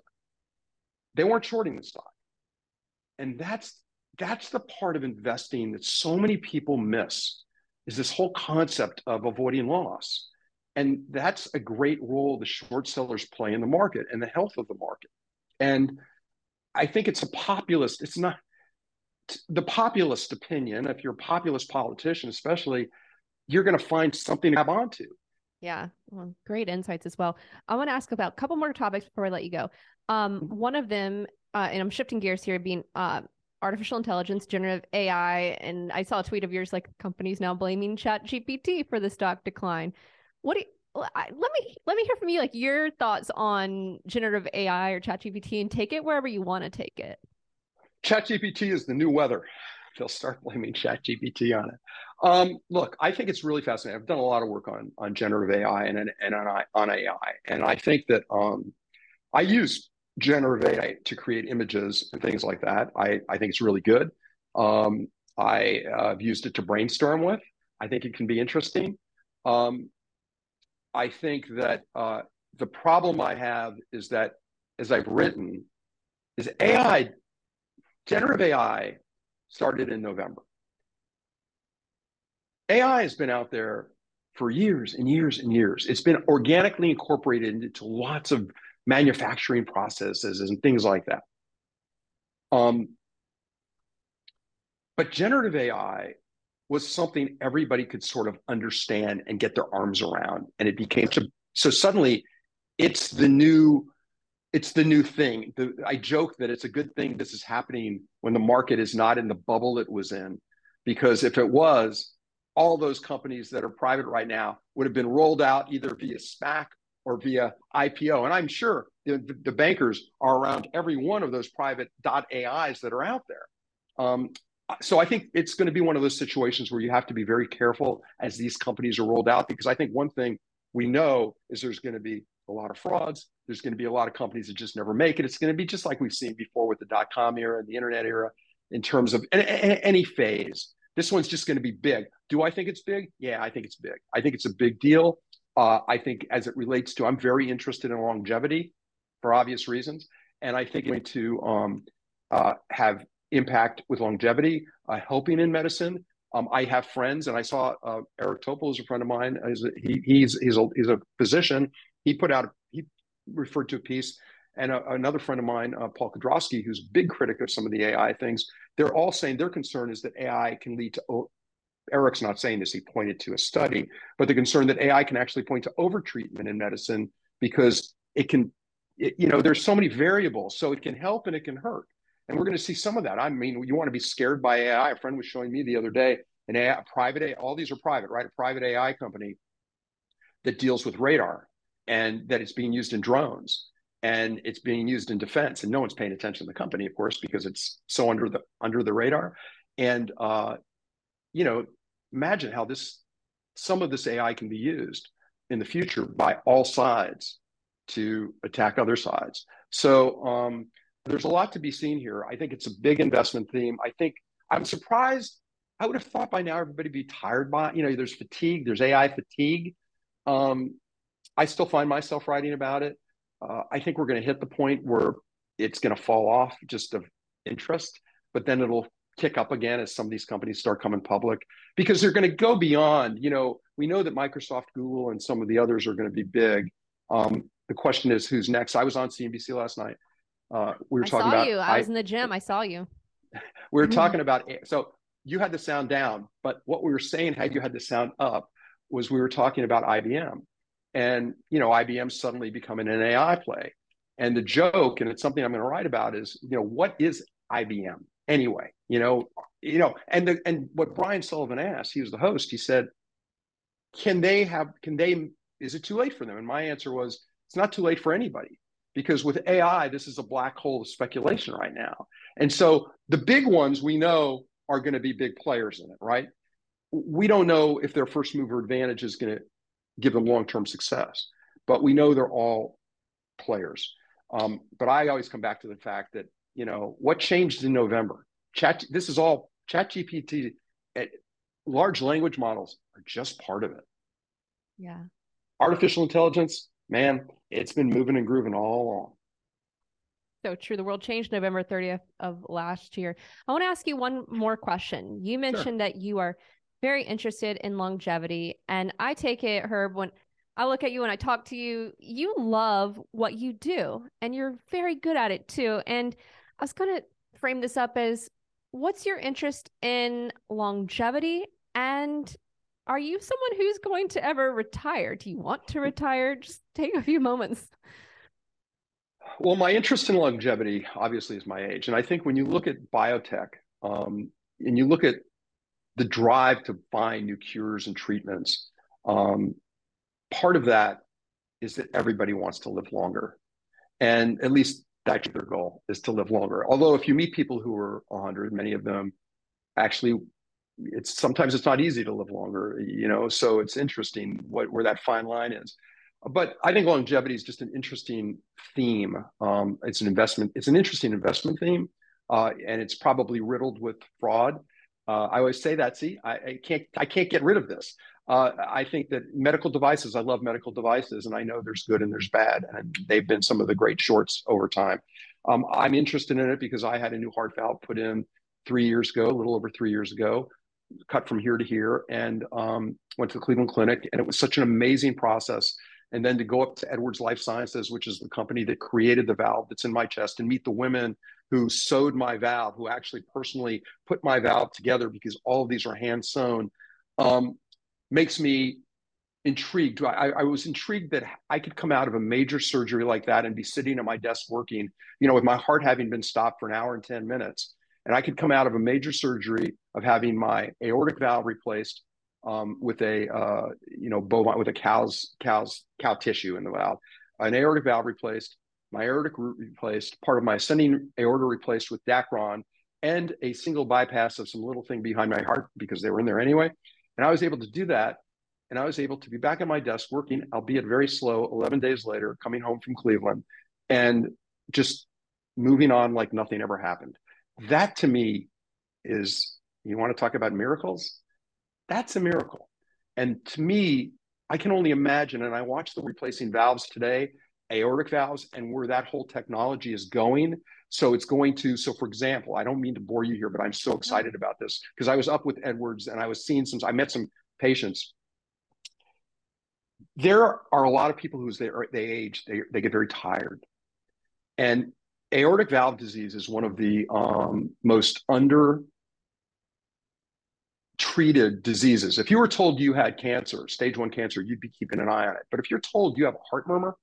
They weren't shorting the stock. And that's that's the part of investing that so many people miss is this whole concept of avoiding loss. And that's a great role the short sellers play in the market and the health of the market. And I think it's a populist, it's not the populist opinion. If you're a populist politician, especially, you're going to find something to have onto. Yeah, well, great insights as well. I want to ask about a couple more topics before I let you go. Um, mm-hmm. one of them, uh, and I'm shifting gears here, being uh, artificial intelligence, generative AI, and I saw a tweet of yours like companies now blaming Chat GPT for the stock decline. What do you, let me let me hear from you like your thoughts on generative AI or ChatGPT and take it wherever you want to take it. ChatGPT is the new weather. They'll start blaming ChatGPT on it. Um, look, I think it's really fascinating. I've done a lot of work on on generative AI and and on, on AI, and I think that um, I use generative AI to create images and things like that. I I think it's really good. Um, I uh, have used it to brainstorm with. I think it can be interesting. Um, I think that uh, the problem I have is that, as I've written, is AI, generative AI started in November. AI has been out there for years and years and years. It's been organically incorporated into lots of manufacturing processes and things like that. Um, but generative AI was something everybody could sort of understand and get their arms around. And it became so, so suddenly it's the new it's the new thing. The, I joke that it's a good thing this is happening when the market is not in the bubble it was in, because if it was, all those companies that are private right now would have been rolled out either via SPAC or via IPO. And I'm sure the, the bankers are around every one of those private AIs that are out there. Um, so I think it's going to be one of those situations where you have to be very careful as these companies are rolled out, because I think one thing we know is there's going to be a lot of frauds. There's going to be a lot of companies that just never make it. It's going to be just like we've seen before with the dot com era and the internet era in terms of any phase. This one's just going to be big. Do I think it's big? Yeah, I think it's big. I think it's a big deal. Uh, I think as it relates to, I'm very interested in longevity for obvious reasons. And I think it's going to um, uh, have impact with longevity, uh, helping in medicine. Um, I have friends, and I saw uh, Eric Topol is a friend of mine. He, he's he's a, he's a physician. He put out he referred to a piece, and a, another friend of mine, uh, Paul Kedrosky, who's a big critic of some of the AI things. They're all saying their concern is that AI can lead to. Eric's not saying this; he pointed to a study, but the concern that AI can actually point to overtreatment in medicine because it can, it, you know, there's so many variables, so it can help and it can hurt. And we're going to see some of that. I mean, you want to be scared by AI. A friend was showing me the other day an AI, private AI, all these are private, right? A private AI company that deals with radar and that it's being used in drones and it's being used in defense. And no one's paying attention to the company, of course, because it's so under the under the radar. And uh, you know, imagine how this some of this AI can be used in the future by all sides to attack other sides. So um, there's a lot to be seen here. I think it's a big investment theme. I think I'm surprised. I would have thought by now everybody be tired by you know there's fatigue, there's AI fatigue. Um, I still find myself writing about it. Uh, I think we're going to hit the point where it's going to fall off just of interest, but then it'll kick up again as some of these companies start coming public because they're going to go beyond. You know, we know that Microsoft, Google, and some of the others are going to be big. Um, the question is who's next. I was on CNBC last night uh, we were I talking about. I saw you. I, I was in the gym. I saw you. we were talking about so you had the sound down, but what we were saying had you had the sound up was we were talking about IBM, and you know IBM suddenly becoming an AI play, and the joke, and it's something I'm going to write about, is you know what is IBM anyway? You know, you know, and the and what Brian Sullivan asked, he was the host. He said, "Can they have? Can they? Is it too late for them?" And my answer was, "It's not too late for anybody." because with AI, this is a black hole of speculation right now. And so the big ones we know are going to be big players in it, right? We don't know if their first mover advantage is going to give them long term success, but we know they're all players. Um, but I always come back to the fact that you know what changed in November. Chat. This is all Chat GPT. Eh, large language models are just part of it. Yeah. Artificial intelligence, man, it's been moving and grooving all along. So true. The world changed November 30th of last year. I want to ask you one more question. You mentioned sure. that you are very interested in longevity. And I take it, Herb, when I look at you and I talk to you, you love what you do and you're very good at it too. And I was going to frame this up as what's your interest in longevity and are you someone who's going to ever retire? Do you want to retire? Just take a few moments. Well, my interest in longevity obviously is my age. And I think when you look at biotech um, and you look at the drive to find new cures and treatments, um, part of that is that everybody wants to live longer. And at least that's their goal is to live longer. Although if you meet people who are 100, many of them actually it's sometimes it's not easy to live longer, you know. So it's interesting what where that fine line is. But I think longevity is just an interesting theme. Um, it's an investment. It's an interesting investment theme, uh, and it's probably riddled with fraud. Uh, I always say that. See, I, I, can't. I can't get rid of this. Uh, I think that medical devices. I love medical devices, and I know there's good and there's bad, and they've been some of the great shorts over time. Um, I'm interested in it because I had a new heart valve put in three years ago, a little over three years ago cut from here to here and um, went to the Cleveland Clinic. And it was such an amazing process. And then to go up to Edwards Life Sciences, which is the company that created the valve that's in my chest, and meet the women who sewed my valve, who actually personally put my valve together because all of these are hand sewn, um, makes me intrigued. I, I, was intrigued that I could come out of a major surgery like that and be sitting at my desk working, you know, with my heart having been stopped for an hour and 10 minutes. And I could come out of a major surgery of having my aortic valve replaced um, with a, uh, you know, bovine, with a cow's, cow's, cow tissue in the valve, an aortic valve replaced, my aortic root replaced, part of my ascending aorta replaced with Dacron, and a single bypass of some little thing behind my heart because they were in there anyway. And I was able to do that and I was able to be back at my desk working, albeit very slow, 11 days later, coming home from Cleveland and just moving on like nothing ever happened. That to me is, you want to talk about miracles? That's a miracle. And to me, I can only imagine, and I watch the replacing valves today, aortic valves, and where that whole technology is going. So it's going to, so for example, I don't mean to bore you here, but I'm so excited about this because I was up with Edwards and I was seeing some, I met some patients there are a lot of people who they, they age, they, they get very tired. And aortic valve disease is one of the um, most under treated diseases. If you were told you had cancer, stage one cancer, you'd be keeping an eye on it. But if you're told you have a heart murmur,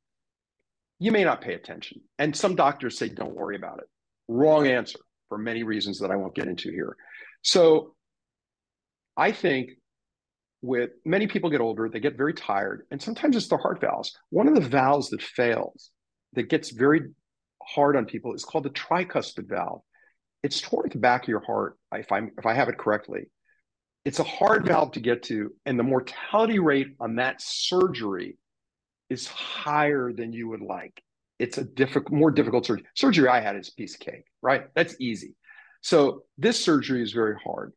you may not pay attention. And some doctors say, don't worry about it. Wrong answer for many reasons that I won't get into here. So I think with many people get older, they get very tired, and sometimes it's the heart valves. One of the valves that fails, that gets very hard on people, is called the tricuspid valve. It's toward the back of your heart, if I if I have it correctly. It's a hard valve to get to, and the mortality rate on that surgery is higher than you would like. It's a difficult, more difficult surgery. Surgery I had is piece of cake, right? That's easy. So this surgery is very hard.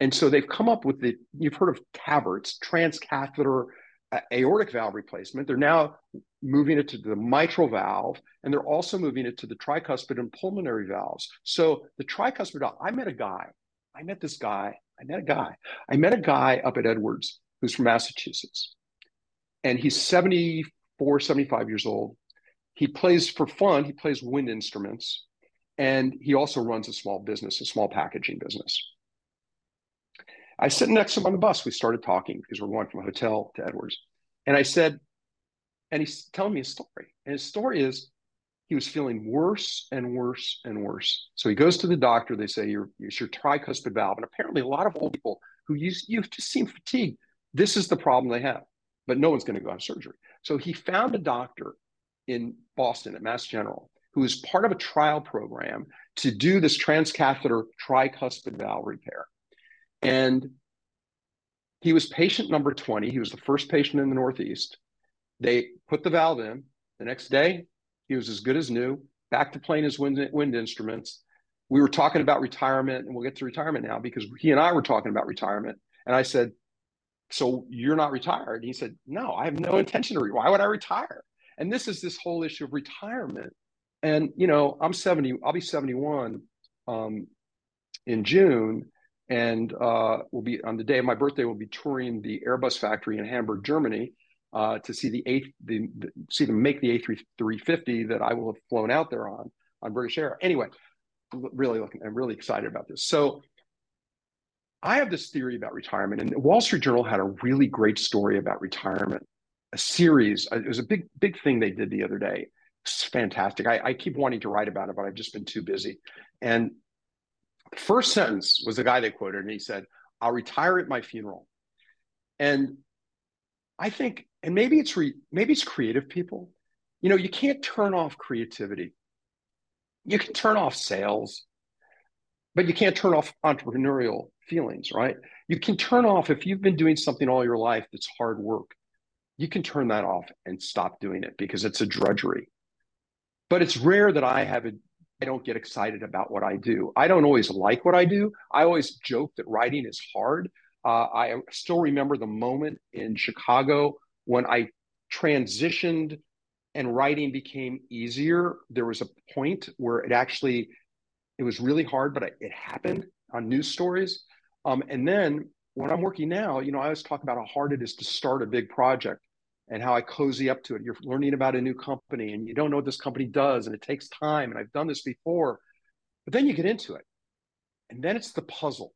And so they've come up with the, you've heard of TAVR, transcatheter uh, aortic valve replacement. They're now moving it to the mitral valve, and they're also moving it to the tricuspid and pulmonary valves. So the tricuspid I met a guy, I met this guy, I met a guy, I met a guy up at Edwards who's from Massachusetts. And he's 74, 75 years old. He plays for fun, he plays wind instruments, and he also runs a small business, a small packaging business. I sit next to him on the bus. We started talking because we're going from a hotel to Edwards. And I said, and he's telling me a story. And his story is he was feeling worse and worse and worse. So he goes to the doctor. They say, you're, it's your tricuspid valve. And apparently, a lot of old people who use, you just seem fatigued. This is the problem they have, but no one's going to go on surgery. So he found a doctor in Boston at Mass General who was part of a trial program to do this transcatheter tricuspid valve repair. And he was patient number 20. He was the first patient in the Northeast. They put the valve in. The next day, he was as good as new, back to playing his wind, wind instruments. We were talking about retirement, and we'll get to retirement now because he and I were talking about retirement. And I said, So you're not retired? And he said, No, I have no intention to retire. Why would I retire? And this is this whole issue of retirement. And, you know, I'm 70, I'll be 71 um, in June and uh, will be on the day of my birthday. We'll be touring the Airbus factory in Hamburg, Germany, uh, to see the eighth, the, the, see them make the A350 that I will have flown out there on on British Air. Anyway, really looking, I'm really excited about this. So. I have this theory about retirement, and Wall Street Journal had a really great story about retirement, a series. Uh, it was a big, big thing they did the other day. It's fantastic. I, I keep wanting to write about it, but I've just been too busy. And First sentence was the guy they quoted, and he said, I'll retire at my funeral. And I think, and maybe it's re, maybe it's creative people. You know, you can't turn off creativity. You can turn off sales, but you can't turn off entrepreneurial feelings, right? You can turn off if you've been doing something all your life that's hard work. You can turn that off and stop doing it because it's a drudgery. But it's rare that I have a I don't get excited about what I do. I don't always like what I do. I always joke that writing is hard. Uh, I still remember the moment in Chicago when I transitioned and writing became easier. There was a point where it actually it was really hard, but it happened on news stories. Um, and then when I'm working now, you know, I always talk about how hard it is to start a big project and how I cozy up to it. You're learning about a new company and you don't know what this company does and it takes time. And I've done this before, but then you get into it and then it's the puzzle.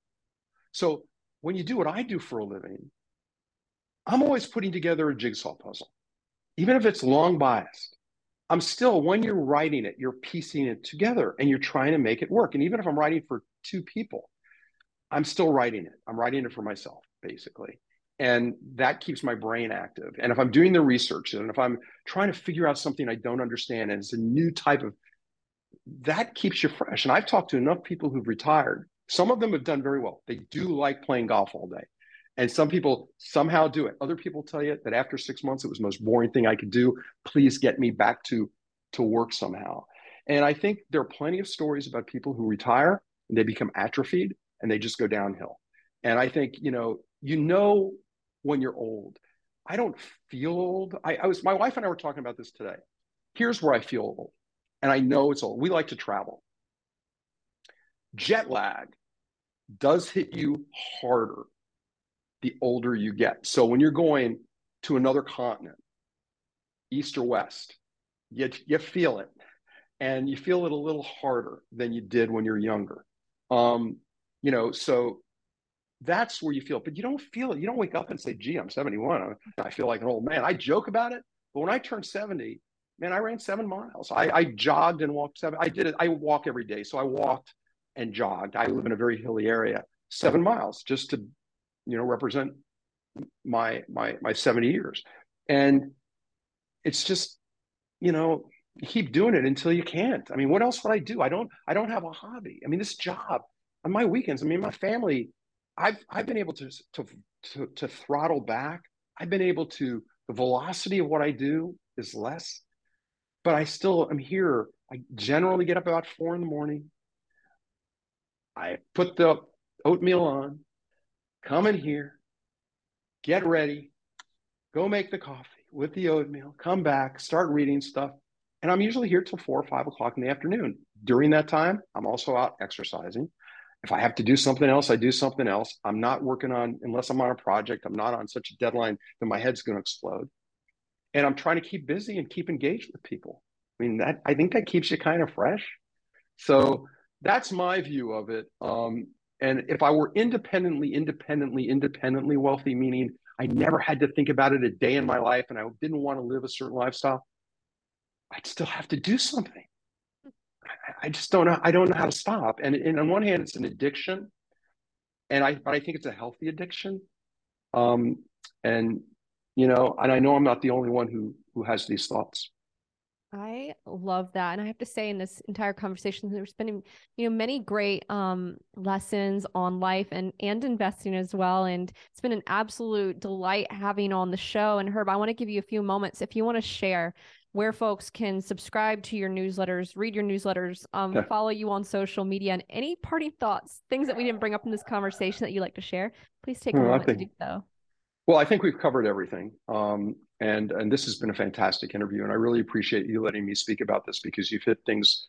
So when you do what I do for a living, I'm always putting together a jigsaw puzzle, even if it's long biased. I'm still, when you're writing it, you're piecing it together and you're trying to make it work. And even if I'm writing for two people, I'm still writing it. I'm writing it for myself, basically. And that keeps my brain active. And if I'm doing the research and if I'm trying to figure out something I don't understand and it's a new type of, that keeps you fresh. And I've talked to enough people who've retired. Some of them have done very well. They do like playing golf all day. And some people somehow do it. Other people tell you that after six months, it was the most boring thing I could do. Please get me back to, to work somehow. And I think there are plenty of stories about people who retire and they become atrophied and they just go downhill. And I think, you know, you know when you're old. I don't feel old. I, I was my wife and I were talking about this today. Here's where I feel old. And I know it's old. We like to travel. Jet lag does hit you harder the older you get. So when you're going to another continent, east or west, you, you feel it. And you feel it a little harder than you did when you're younger. Um, you know, so that's where you feel, but you don't feel it. You don't wake up and say, gee, I'm 71. I feel like an old man. I joke about it, but when I turned 70, man, I ran seven miles. I, I jogged and walked seven. I did it. I walk every day. So I walked and jogged. I live in a very hilly area, seven miles just to you know represent my my my 70 years. And it's just you know keep doing it until you can't. I mean what else would i do? I don't i don't have a hobby. I mean this job on my weekends i mean my family i've i've been able to to to, to throttle back. I've been able to the velocity of what i do is less but i still am here. I generally get up about four in the morning. I put the oatmeal on come in here, get ready, go make the coffee with the oatmeal, come back, start reading stuff. And I'm usually here till four or five o'clock in the afternoon. During that time, I'm also out exercising. If I have to do something else, I do something else. I'm not working on, unless I'm on a project, I'm not on such a deadline that my head's going to explode. And I'm trying to keep busy and keep engaged with people. I mean, that I think that keeps you kind of fresh. So that's my view of it. Um, and if I were independently, independently, independently wealthy, meaning I never had to think about it a day in my life and I didn't want to live a certain lifestyle, I'd still have to do something. I, just don't know. I don't know how to stop. And, and on one hand, it's an addiction. And I, but I think it's a healthy addiction. Um, and, you know, and I know I'm not the only one who, who has these thoughts. I love that. And I have to say in this entire conversation, there's been, you know, many great um, lessons on life and, and investing as well. And it's been an absolute delight having on the show. And Herb, I want to give you a few moments if you want to share where folks can subscribe to your newsletters, read your newsletters, um, follow you on social media, and any parting thoughts, things that we didn't bring up in this conversation that you'd like to share, please take a moment think, to do so. Well, I think we've covered everything. Um, and and this has been a fantastic interview, and I really appreciate you letting me speak about this because you've hit things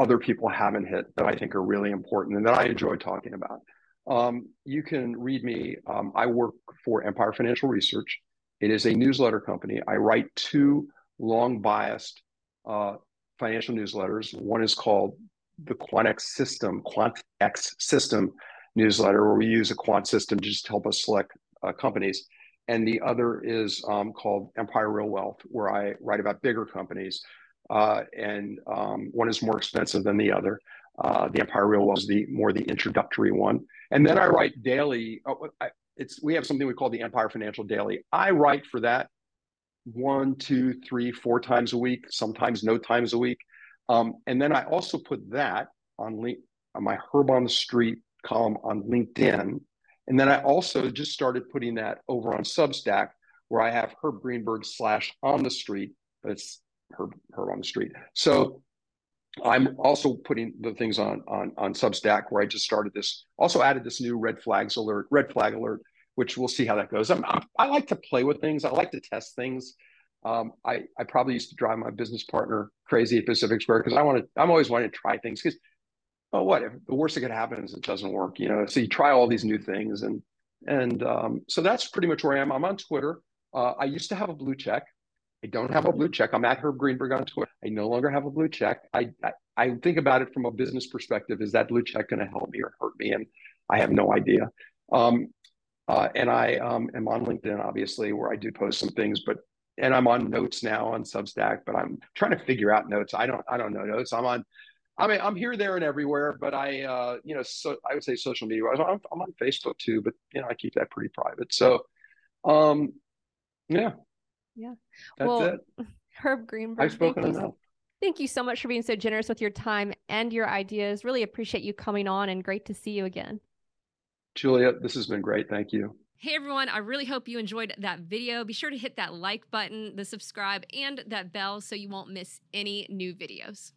other people haven't hit that I think are really important and that I enjoy talking about. Um, you can read me. Um, I work for Empire Financial Research. It is a newsletter company. I write two long biased uh, financial newsletters. One is called the QuantX System, QuantX System newsletter, where we use a quant system to just help us select uh, companies and the other is um, called Empire Real Wealth, where I write about bigger companies, uh, and um, one is more expensive than the other. Uh, the Empire Real Wealth is the more the introductory one, and then I write daily. Oh, I, it's we have something we call the Empire Financial Daily. I write for that one, two, three, four times a week, sometimes no times a week, um, and then I also put that on, link, on my Herb on the Street column on LinkedIn and then I also just started putting that over on Substack, where I have Herb Greenberg slash on the street, but it's Herb, Herb on the street. So I'm also putting the things on on on Substack where I just started this. Also added this new red flags alert, red flag alert, which we'll see how that goes. I'm, I'm, i like to play with things. I like to test things. Um, I I probably used to drive my business partner crazy at Pacific Square because I want to. I'm always wanting to try things because oh, what if the worst that could happen is it doesn't work? You know, so you try all these new things, and and um, so that's pretty much where I am. I'm on Twitter. Uh, I used to have a blue check. I don't have a blue check. I'm at Herb Greenberg on Twitter. I no longer have a blue check. I I, I think about it from a business perspective. Is that blue check going to help me or hurt me? And I have no idea. Um, Uh, and I um, am on LinkedIn, obviously, where I do post some things, but and I'm on notes now on Substack, but I'm trying to figure out notes. I don't I don't know notes. I'm on I mean I'm here, there, and everywhere, but I uh, you know so I would say social media. I'm, I'm on Facebook too, but you know I keep that pretty private. So um yeah. Yeah. That's well, it. Herb Greenberg. I've spoken enough. Thank you so much for being so generous with your time and your ideas. Really appreciate you coming on and great to see you again. Julia, this has been great. Thank you. Hey everyone, I really hope you enjoyed that video. Be sure to hit that like button, the subscribe, and that bell so you won't miss any new videos.